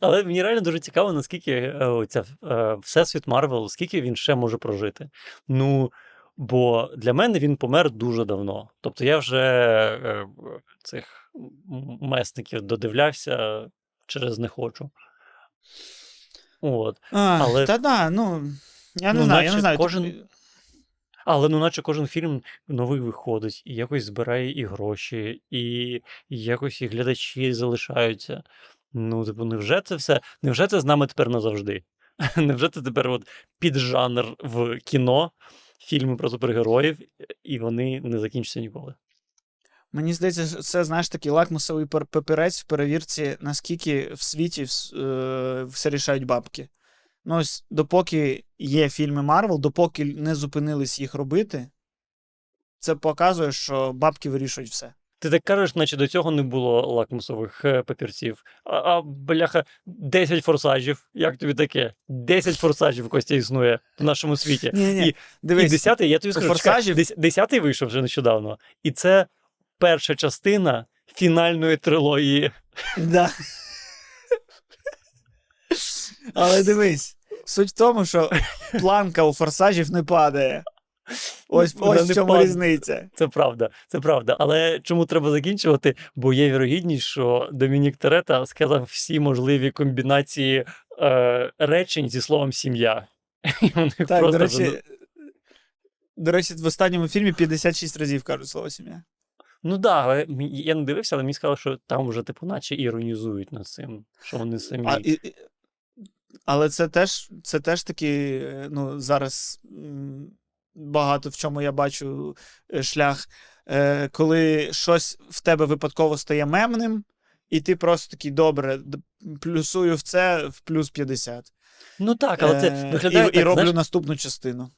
Але мені реально дуже цікаво, наскільки е, оця, е, Всесвіт Марвел, скільки він ще може прожити. Ну, бо для мене він помер дуже давно. Тобто я вже е, цих месників додивлявся через не хочу. От. А, Але- Та да, ну. Я не Ну, знаю, я не знаю. кожен- типу, Але ну, наче кожен фільм новий виходить, і якось збирає і гроші, і, якось і глядачі залишаються. Ну, типу, невже це все? Невже це з нами тепер назавжди? Невже це тепер от піджанр в кіно, фільми про супергероїв, і вони не закінчаться ніколи? Мені здається, що це, знаєш, такий лакмусовий папірець в перевірці, наскільки в світі е, все рішають бабки. Ну, ось допоки є фільми Марвел, допоки не зупинились їх робити, це показує, що бабки вирішують все. Ти так кажеш, наче до цього не було лакмусових е, папірців. А, а бляха, 10 форсажів. Як тобі таке? 10 форсажів Костя існує в нашому світі. Ні, ні, І- дивись. І десятий, я тобі скажу, «Форсажів»- чекай, дес- десятий вийшов вже нещодавно. І це перша частина фінальної трилогії. Да. Але дивись, суть в тому, що планка у форсажів не падає. Ось, ось в чому різниця. Це правда, це правда. Але чому треба закінчувати? Бо є вірогідність, що Домінік Терета сказав всі можливі комбінації е, речень зі словом сім'я. І вони Так, просто до речі, до речі, в останньому фільмі 56 разів кажуть слово сім'я. Ну так, да, але я не дивився, але мені сказали, що там вже, типу, наче іронізують над цим, що вони самі. А, і- але це теж, це теж таки, е, ну, зараз багато в чому я бачу е, шлях, е, коли щось в тебе випадково стає мемним, і ти просто такий, добре, плюсую в це в плюс 50. Ну так, але це виглядає і, так, і роблю знаєш, наступну частину.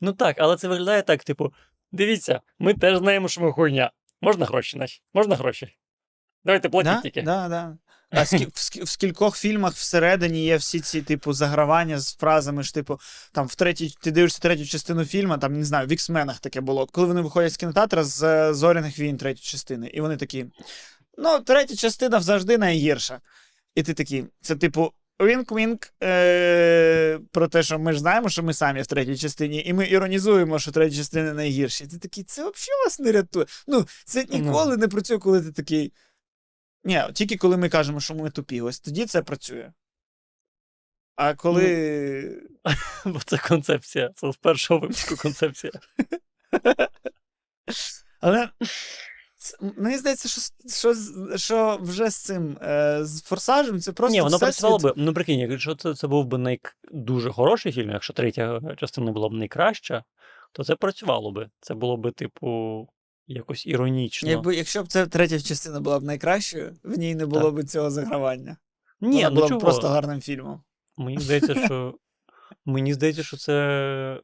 Ну так, але це виглядає так, типу, дивіться, ми теж знаємо, що ми хуйня. Можна гроші, наші? Можна гроші? Давайте платіть Да, тільки. да, да. А в, скількох фільмах всередині є всі ці, типу, загравання з фразами ж, типу, там в третій, ти дивишся третю частину фільму, там, не знаю, в Іксменах таке було. Коли вони виходять з кінотеатра з е, зоряних війн третьої частини, і вони такі. Ну, третя частина завжди найгірша. І ти такий, це типу. Вінк-вінк е- про те, що ми ж знаємо, що ми самі в третій частині, і ми іронізуємо, що третя частина найгірша. І ти такий, це взагалі вас не рятує. Ну, це ніколи не працює, коли ти такий. Ні, тільки коли ми кажемо, що ми тупі, ось тоді це працює. А коли. Бо це концепція. Це з першого випуску концепція. Але мені здається, що, що, що вже з цим е, з форсажем це просто. Ні, воно працювало би. Ну, прикинь, якщо це, це був би най... дуже хороший фільм, якщо третя частина була б найкраща, то це працювало би. Це було би, типу, якось іронічно. Якби, якщо б це третя частина була б найкращою, в ній не було б цього загравання. Ні, Вона ну була б просто гарним фільмом. Мені здається, що мені здається, що це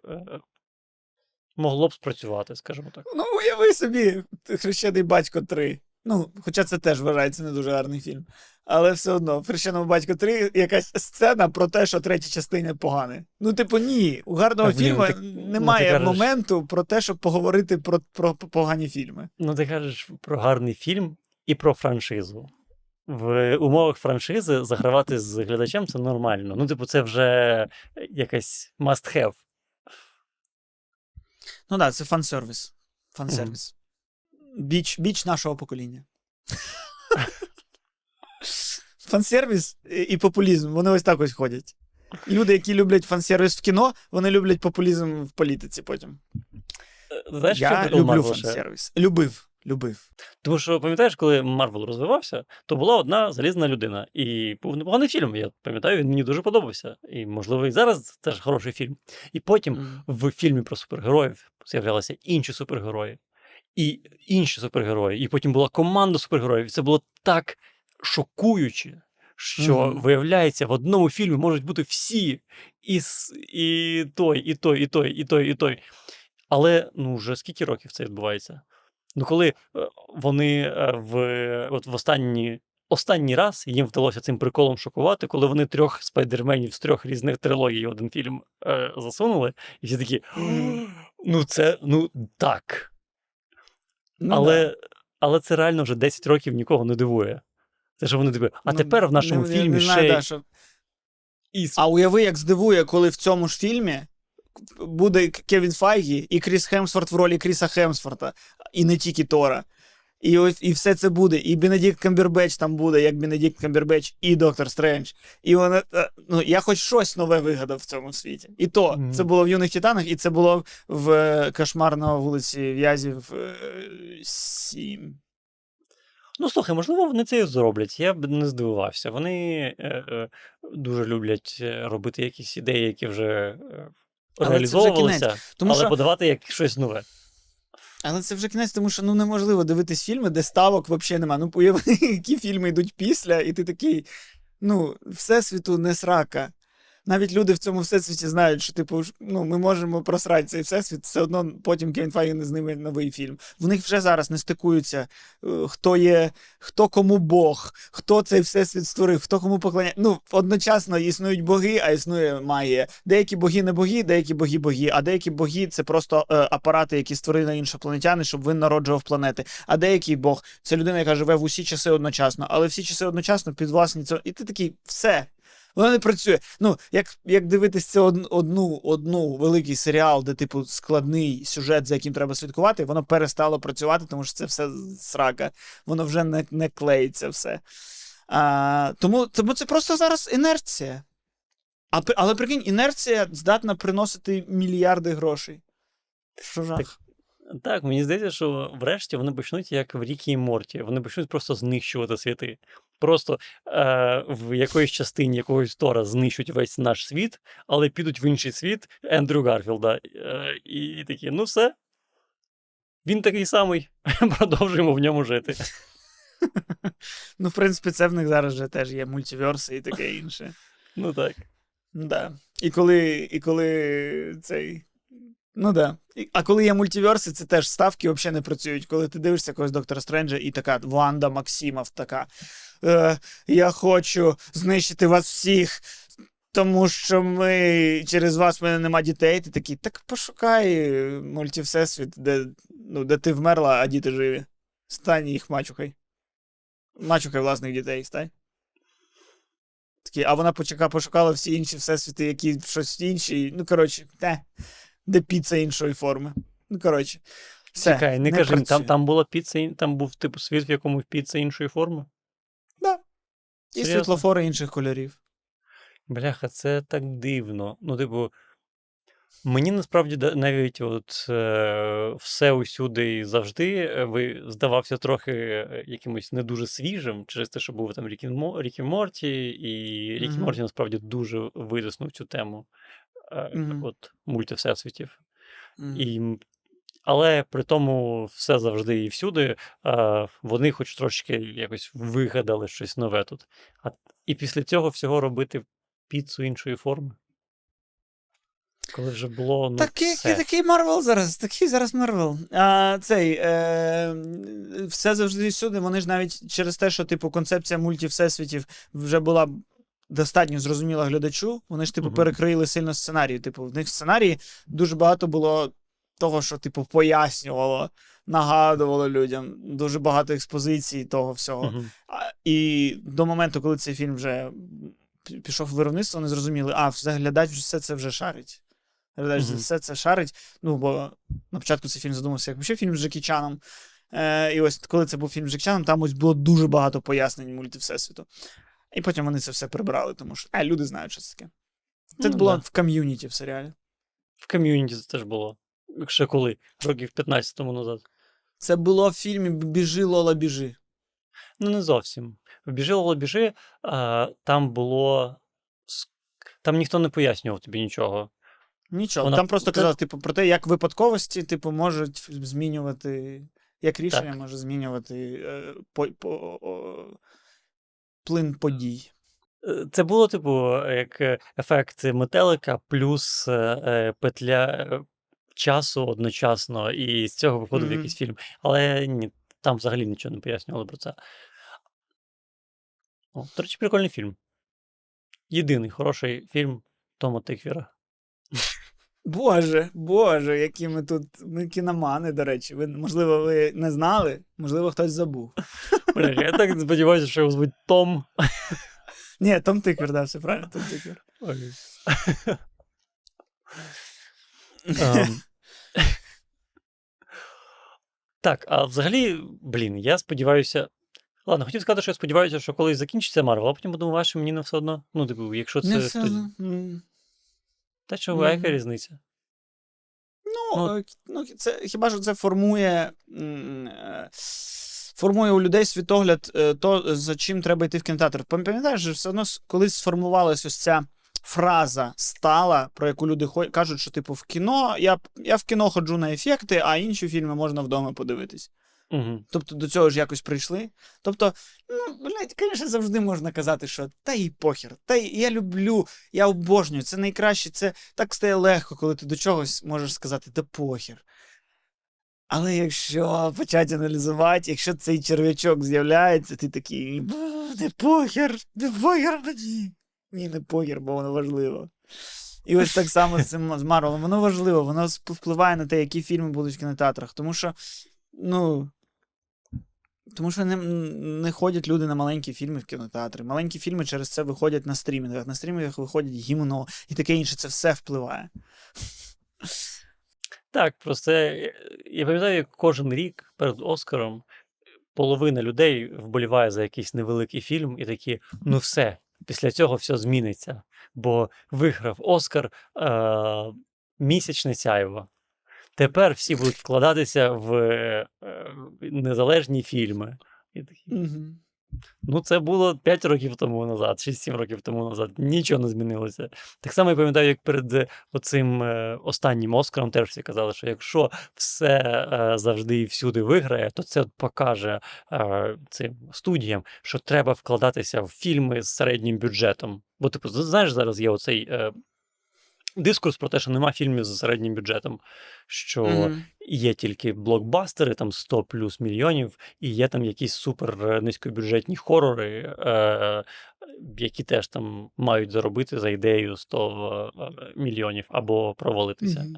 е, могло б спрацювати, скажімо так. Ну, уяви собі, Хрещений батько 3. Ну, хоча це теж вважається не дуже гарний фільм. Але все одно, в Хрещеному батько 3 якась сцена про те, що третя частина погана. Ну, типу, ні. У гарного Так, фільму ну, ти немає кажеш- моменту про те, щоб поговорити про, про погані фільми. Ну, ти кажеш про гарний фільм і про франшизу. В умовах франшизи загравати з глядачем це нормально. Ну, типу, це вже якась must have. Ну так, да, це фан-сервіс. Фан-сервіс. Біч, біч нашого покоління. Фан-сервіс і популізм, вони ось так ось ходять. Люди, які люблять фан-сервіс в кіно, вони люблять популізм в політиці потім. Знаєш, що Я прикол люблю фан-сервіс. Любив. любив. Тому що, пам'ятаєш, коли Марвел розвивався, то була одна залізна людина. І був непоганий фільм. Я пам'ятаю, він мені дуже подобався. І, можливо, і зараз теж хороший фільм. І потім Мгм. в фільмі про супергероїв з'являлися інші супергерої, і інші супергерої, і потім була команда супергероїв. І це було так шокуюче, що Мгм. виявляється, в одному фільмі можуть бути всі, і, і той, і той, і той, і той, і той. Але ну вже скільки років це відбувається? Ну, коли е, вони е, в, от в останні, останній раз їм вдалося цим приколом шокувати, коли вони трьох спайдерменів з трьох різних трилогій один фільм е, засунули, і всі такі. Ну, це ну так. Ну, да. але, але це реально вже 10 років нікого не дивує. Це що вони дивують. а Ну, тепер в нашому не- фільмі не ще знаю, й да, що... і А уяви, як здивує, коли в цьому ж фільмі буде Кевін Файгі і Кріс Хемсворт в ролі Кріса Хемсворта, і не тільки Тора. І ось і все це буде. І Бенедикт Камбербеч там буде, як Бенедикт Камбербеч, і Доктор Стрендж. І вона. е, Ну, я хоч щось нове вигадав в цьому світі. І то, Мгм. це було в юних титанах, і це було в е, кошмар на вулиці В'язів 7. Ну, слухай, можливо, вони це і зроблять. Я б не здивувався. Вони е, е, дуже люблять е, робити якісь ідеї, які вже е, вже реалізовувалися, Тому але що подавати як щось нове. Але це вже кінець, тому що ну неможливо дивитись фільми, де ставок взагалі немає. Ну, уяви, які фільми йдуть після, і ти такий. Ну, всесвіту не срака. Навіть люди в цьому всесвіті знають, що типу, ну, ми можемо просрати цей всесвіт, все одно потім Кевін Файгі не зніме новий фільм. В них вже зараз не стикуються, е, хто є, хто кому Бог, хто цей всесвіт створив, хто кому поклоняє. Ну, одночасно існують боги, а існує магія. Деякі боги не боги, деякі боги боги, а деякі боги це просто е, апарати, які створили іншопланетяни, щоб він народжував планети. А деякий Бог це людина, яка живе в усі часи одночасно, але всі часи одночасно підвласні цього. І ти такий, все. Воно не працює. Ну, як, як дивитись це одну, одну великий серіал, де, типу, складний сюжет, за яким треба слідкувати, воно перестало працювати, тому що це все срака. Воно вже не, не клеїться все. А, тому, тому це просто зараз інерція. А, але прикинь, інерція здатна приносити мільярди грошей. Що жах? Так, мені здається, що врешті вони почнуть як в Рікі і Морті. Вони почнуть просто знищувати світи. Просто е, в якоїсь частині якогось Тора знищуть весь наш світ, але підуть в інший світ Ендрю Гарфілда. Е, і такі, ну все. Він такий самий, продовжуємо в ньому жити. Ну, в принципі, це в них зараз вже теж є мультиверси і таке інше. Ну так. Да. І коли, і коли цей. Ну да. А коли є мультиверси, це теж ставки взагалі не працюють. Коли ти дивишся якогось доктора Стренджа, і така Ванда Максимов така. Е, я хочу знищити вас всіх, тому що ми через вас в мене нема дітей. Ти такий, так пошукай мультивсесвіт, де, ну, де ти вмерла, а діти живі. Стань їх мачухай. Мачухай власних дітей, стань. Такі, а вона почека, пошукала всі інші всесвіти, які щось інші. Ну, коротше, те, де піца іншої форми. Ну, коротше. Все, Чекай, не, кажи, там, працює. там була піца, там був типу світ, в якому піца іншої форми. Так. І серйозно? світлофори інших кольорів. Бляха, це так дивно. Ну, типу, мені насправді навіть от е, все усюди і завжди е, ви здавався трохи е, якимось не дуже свіжим через те, що був там Рік і Мо- Рік і Морті, і Рік і Мгм. Морті насправді дуже витиснув цю тему е, Мгм. от, мультивсесвітів. Мгм. І, але при тому все завжди і всюди. А, вони хоч трошки якось вигадали щось нове тут. А, і після цього всього робити піцу іншої форми. Коли вже було. Ну, Такий, все. такий Марвел зараз, такий зараз Марвел. А, цей, е, все завжди і всюди. Вони ж навіть через те, що, типу, концепція мультивсесвітів вже була достатньо зрозуміла глядачу. Вони ж, типу, Мгм. перекрили сильно сценарій. Типу, в них в сценарії дуже багато було того, що, типу, пояснювало, нагадувало людям. Дуже багато експозицій того всього. А, І до моменту, коли цей фільм вже пішов в виробництво, вони зрозуміли, а все, глядач все це вже шарить. Глядач Мгм. все це шарить. Ну, бо на початку цей фільм задумався, як ще фільм з Джекі Чаном. Е, і ось коли це був фільм з Джекі Чаном, там ось було дуже багато пояснень мультивсесвіту. І потім вони це все прибрали, тому що а, люди знають, що це таке. Це Ну, було да. в ком'юніті в серіалі. В ком'юніті це теж було. Ще коли? Років 15 тому назад. Це було в фільмі Біжи, Лола, біжи. Ну, не зовсім. В біжи Лоло, біжи, а, там було. Там ніхто не пояснював тобі нічого. Нічого. Вона- Там просто це- казали, типу, про те, як випадковості, типу, можуть змінювати. Як рішення Так. може змінювати е, по, по, о, плин подій. Е, Це було, типу, як ефект метелика плюс е, е, петля часу одночасно, і з цього виходив Мгм. якийсь фільм. Але ні, там взагалі нічого не пояснювали про це. О, до речі, прикольний фільм. Єдиний хороший фільм Тома Тиквіра. Боже, боже, які ми тут. Ми кіномани, до речі. Ви, можливо, ви не знали, можливо, хтось забув. Бля, я так сподіваюся, що його звуть Том. Ні, Том Тиквер, да, все правильно, Том Тиквер. Ем. Так, а взагалі, блін, я сподіваюся. Ладно, хотів сказати, що я сподіваюся, що колись закінчиться Марвел, а потім подумав, що мені не все одно. Ну, типу, якщо це. Не все тоді- одно. М. Та що, а яка різниця? Ну, Ну, е, ну, це хіба що це формує. м, е, Формує у людей світогляд е, то, за чим треба йти в кінотеатр. Пам'ятаєш, що все одно колись сформувалася ось ця фраза стала, про яку люди кажуть, що типу в кіно я, я в кіно ходжу на ефекти, а інші фільми можна вдома подивитись. Угу. Тобто до цього ж якось прийшли. Тобто, ну, блядь, звісно, завжди можна казати, що та й похер, та й я люблю, я обожнюю, це найкраще, це так стає легко, коли ти до чогось можеш сказати, та похер. Але якщо почати аналізувати, якщо цей черв'ячок з'являється, ти такий, не похер, не похер мені. Ні, не похер, бо воно важливо. І ось так само з цим з Марвелом. Воно важливо, воно впливає на те, які фільми будуть в кінотеатрах. Тому що, ну. Тому що не, не ходять люди на маленькі фільми в кінотеатри. Маленькі фільми через це виходять на стрімінгах. На стрімінгах виходять гімно і таке інше. Це все впливає. Так, просто я, я пам'ятаю, як кожен рік перед Оскаром половина людей вболіває за якийсь невеликий фільм і такі, ну все, після цього все зміниться. Бо виграв Оскар е- місячне сяйво. Тепер всі будуть вкладатися в е, незалежні фільми. І такі, Угу. Ну, це було 5 років тому назад, чи 7 років тому назад. Нічого не змінилося. Так само я пам'ятаю, як перед е, оцим е, останнім Оскаром теж всі казали, що якщо все е, завжди і всюди виграє, то це покаже цим студіям, що треба вкладатися в фільми з середнім бюджетом. Бо, типу, знаєш, зараз є оцей. Дискурс про те, що нема фільмів з середнім бюджетом, що Мгм. є тільки блокбастери, там 100 плюс мільйонів, і є там якісь супер е, низькобюджетні хорори, е, які теж там мають заробити за ідею 100 е, мільйонів або провалитися. Мгм.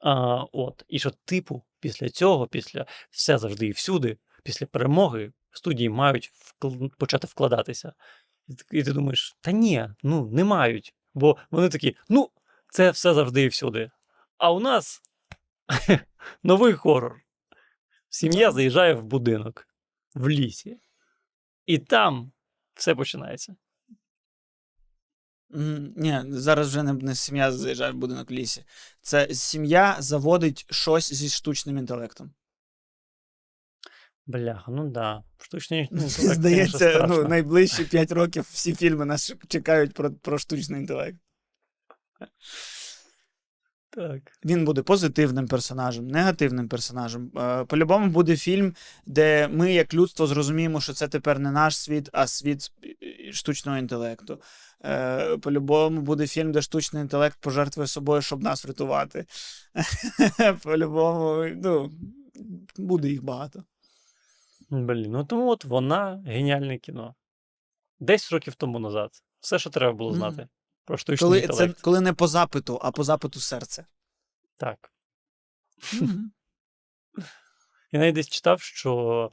А, от. І що, типу, після цього, після все завжди і всюди, після перемоги, студії мають вкл- почати вкладатися. І ти думаєш, та ні, ну не мають. Бо вони такі, ну, це все завжди і всюди. А у нас новий хорор. Сім'я заїжджає в будинок в лісі. І там все починається. Ні, зараз вже не, не сім'я заїжджає в будинок в лісі. Це сім'я заводить щось зі штучним інтелектом. Бляха, ну да. Штучний інтелект, Здається, ну, найближчі 5 років всі фільми нас чекають про, про штучний інтелект. Так. Він буде позитивним персонажем, негативним персонажем. Е, По-любому буде фільм, де ми, як людство, зрозуміємо, що це тепер не наш світ, а світ е, штучного інтелекту. Е, По-любому буде фільм, де штучний інтелект пожертвує собою, щоб нас врятувати. По-любому, ну, буде їх багато. Блін, ну тому от вона геніальне кіно. 10 років тому назад. Все, що треба було знати. Про штучний Коли, це, коли не по запиту, а по запиту серця. Так. Я навіть десь читав, що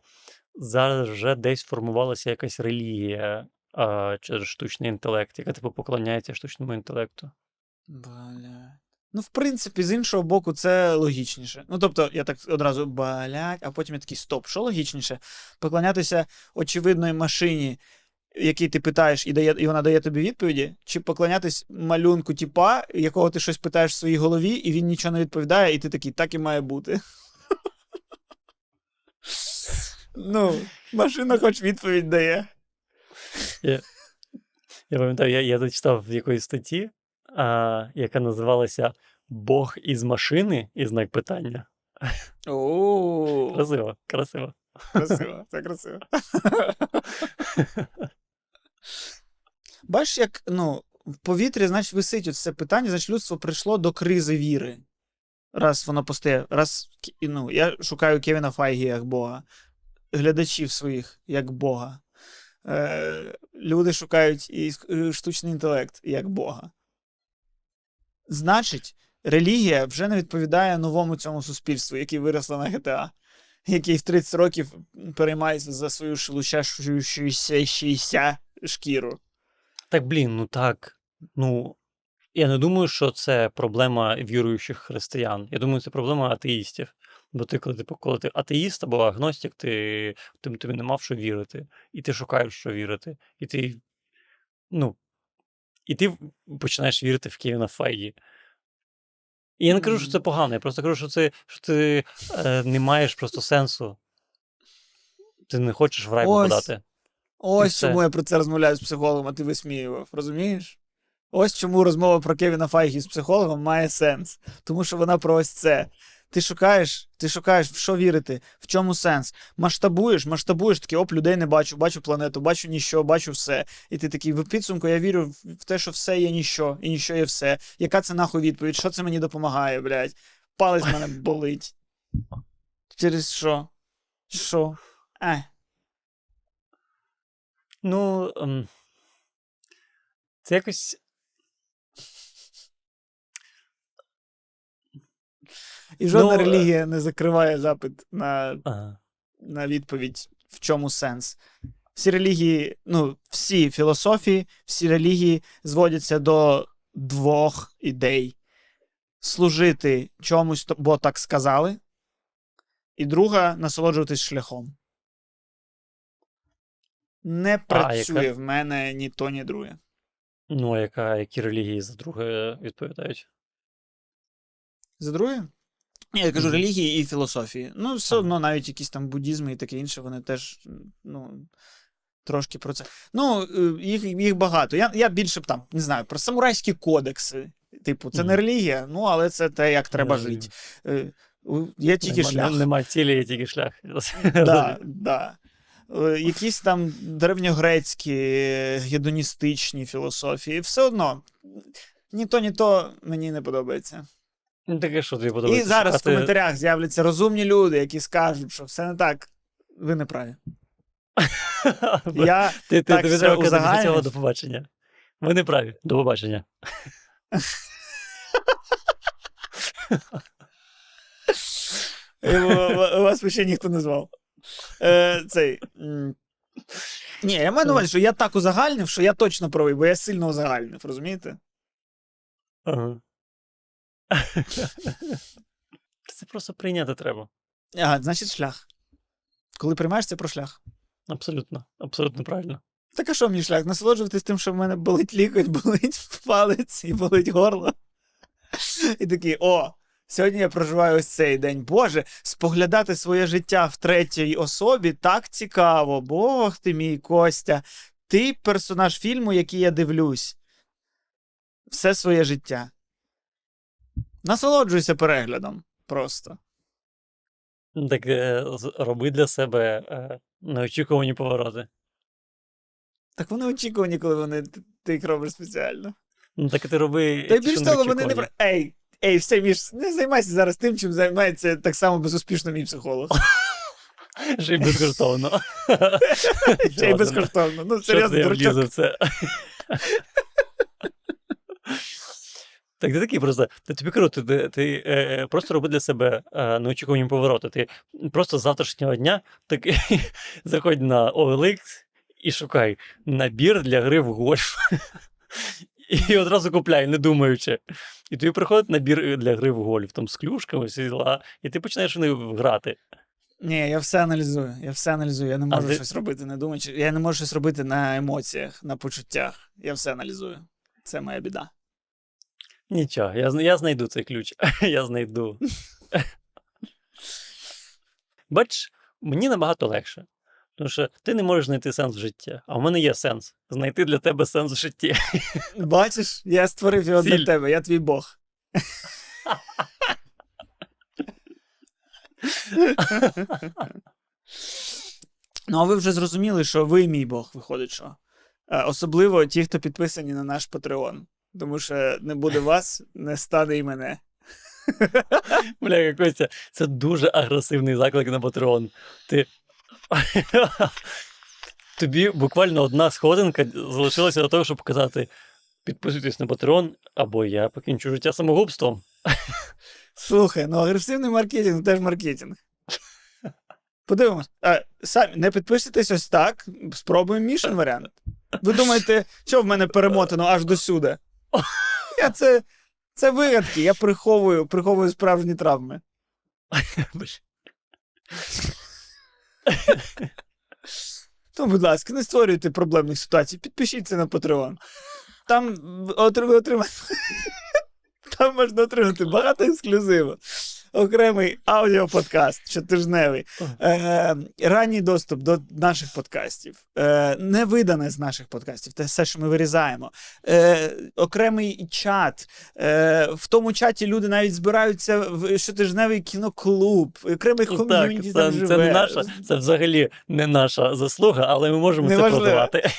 зараз вже десь формувалася якась релігія а, через штучний інтелект, яка типу поклоняється штучному інтелекту. Блядь. Ну, в принципі, з іншого боку, це логічніше. Ну, тобто, я так одразу блядь, а потім я такий стоп, що логічніше? Поклонятися очевидної машині, якій ти питаєш, і, дає, і вона дає тобі відповіді, чи поклонятись малюнку тіпа, якого ти щось питаєш в своїй голові, і він нічого не відповідає, і ти такий, так і має бути. Ну, машина хоч відповідь дає. Я пам'ятаю, я, я зачитав в якоїсь статті, а, яка називалася Бог із машини і знак питання. Красиво, красиво. красиво, це красиво. Бачиш, як ну, в повітрі, значить, висить це питання, значить, людство прийшло до кризи віри. Раз воно постає, раз ну, я шукаю Кевіна Файгі як Бога, глядачів своїх як Бога. Е, люди шукають і е, штучний інтелект як Бога. Значить, релігія вже не відповідає новому цьому суспільству, яке виросло на GTA, який в 30 років переймається за свою шелушащуюся шкіру. Так, блін, ну так. Ну, я не думаю, що це проблема віруючих християн. Я думаю, це проблема атеїстів. Бо ти, коли, типу, коли ти атеїст або агностик, ти, ти тобі не мав що вірити. І ти шукаєш, що вірити. І ти. Ну. І ти починаєш вірити в Кевіна Файгі. І я не кажу, що це погано, я просто кажу, що, це, що ти е, не маєш просто сенсу. Ти не хочеш в рай Ось. попадати. Ось чому я про це розмовляю з психологом, а ти висміював, розумієш? Ось чому розмова про Кевіна Файгі з психологом має сенс. Тому що вона про ось це. Ти шукаєш, ти шукаєш, в що вірити, в чому сенс. Масштабуєш, масштабуєш, такий, оп, людей не бачу, бачу планету, бачу ніщо, бачу все. І ти такий, в підсумку я вірю в те, що все є ніщо, і ніщо є все. Яка це нахуй відповідь? Що це мені допомагає, блядь? Палець мене болить. Через що? Що? Е. Ну, це якось. І жодна Ну, е, релігія не закриває запит на, Ага. на відповідь, в чому сенс. Всі релігії, ну, всі філософії, всі релігії зводяться до двох ідей: служити чомусь, бо так сказали, і друга насолоджуватись шляхом. Не працює яка? в мене ні то, ні друге. Ну, а яка, які релігії за друге відповідають? За друге? Ні, я кажу релігії і філософії. Ну, все одно навіть якісь там буддізми і таке інше, вони теж ну, трошки про це. Ну, е, їх, їх багато. Я, я більше б там, не знаю, про самурайські кодекси. Типу, це не релігія, ну, але це те, як треба жити. Е, Є тільки Нема, шлях. Нема цілі, є тільки шлях. Да, да. Е, Якісь там древньогрецькі, гедоністичні філософії. Все одно, ні то, ні то мені не подобається. Ну, Таке, що тобі І подобається. зараз в коментарях з'являться розумні люди, які скажуть, що все не так. Ви не праві. Я Ти, так все цього до побачення. Ви не праві. До побачення. Його- вас ще ніхто не звав. Е, цей. Ні, я маю на увазі, що я так узагальнив, що я точно правий, бо я сильно узагальнив, розумієте? Ага. Це просто прийняти треба. Ага, значить, шлях. Коли приймаєш це про шлях. Абсолютно. Абсолютно правильно. Так а що мені шлях? Насолоджуватись тим, що в мене болить лікоть, болить палець і болить горло. І такий, о, сьогодні я проживаю ось цей день. Боже, споглядати своє життя в третій особі так цікаво. Бог ти мій Костя. Ти персонаж фільму, який я дивлюсь. Все своє життя. Насолоджуйся переглядом. Просто. Ну, Так е, роби для себе е, неочікувані повороти. Так вони очікувані, коли вони ти- їх робиш спеціально. Ну так ти роби. Та більш того, вони не. Ей, ей, все, Міш, не займайся зараз тим, чим займається так само безуспішно мій психолог. Ще й безкоштовно. Ще й безкоштовно. Ну, серйозно, в це? Так, ти такий просто. Ти тобі кажу, ти, ти, ти е, просто роби для себе е, неочікувані повороти. Ти просто з завтрашнього дня такий заходь на OLX і шукай набір для гри в гольф. І одразу купляй, не думаючи. І тобі приходить набір для гри в гольф, там з клюшками, всі діла, і ти починаєш в них грати. Ні, я все аналізую. Я все аналізую. Я не можу ти- щось робити, не думаючи. Я не можу щось робити на емоціях, на почуттях. Я все аналізую. Це моя біда. Нічого, я, я знайду цей ключ. Я знайду. Бач, мені набагато легше. Тому що ти не можеш знайти сенс в житті, а в мене є сенс знайти для тебе сенс в житті. Бачиш, я створив його Ціль. для тебе, я твій Бог. ну, а ви вже зрозуміли, що ви мій Бог, виходить, що. Е, Особливо ті, хто підписані на наш Patreon. Тому що не буде вас, не стане і мене. Бля, Костя, це дуже агресивний заклик на Патреон. Ти. Тобі буквально одна сходинка залишилася до того, щоб казати: підписуйтесь на Patreon, або я покінчу життя самогубством. Слухай, ну агресивний маркетинг теж маркетинг. Подивимось. А, самі не підписуйтесь ось так. Спробуємо Мішин варіант. Ви думаєте, що в мене перемотано аж до сюди? Я це, це вигадки, я приховую, приховую справжні травми. Бля. Ну, будь ласка, не створюйте проблемних ситуацій. Підпишіться на Patreon. Там ви отримаєте. Там можна отримати багато ексклюзиву. Окремий аудіоподкаст щотижневий, е, ранній доступ до наших подкастів, е, невидане з наших подкастів, те все, що ми вирізаємо, е, окремий чат. Е, в тому чаті люди навіть збираються в щотижневий кіноклуб, окремий Так, ком'юніті там це, живе. це не наша, це взагалі не наша заслуга, але ми можемо це Неважливо. продавати.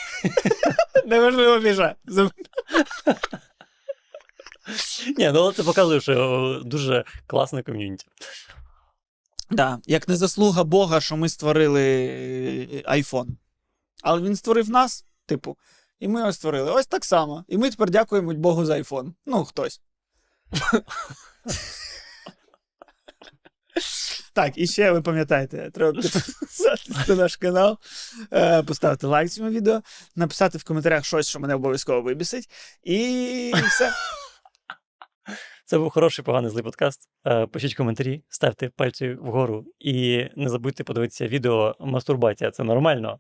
Неважливо, Міша. Ні, ну це показує, що дуже класне ком'юніті. Да, як не заслуга Бога, що ми створили е, iPhone. Але він створив нас, типу, і ми його створили. Ось так само. І ми тепер дякуємо Богу за iPhone. Ну, хтось. Так, і ще ви пам'ятаєте, треба підписатися на наш канал, е, поставити лайк цьому відео, написати в коментарях щось, що мене обов'язково вибісить. І все. Це був хороший, поганий злий подкаст. Е, Пишіть коментарі, ставте пальці вгору і не забудьте подивитися відео мастурбація. Це нормально.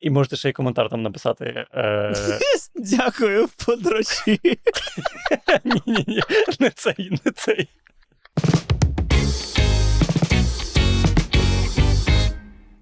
І можете ще й коментар там написати. Е... Дякую, подрочі. Ні-ні-ні, не цей, не цей.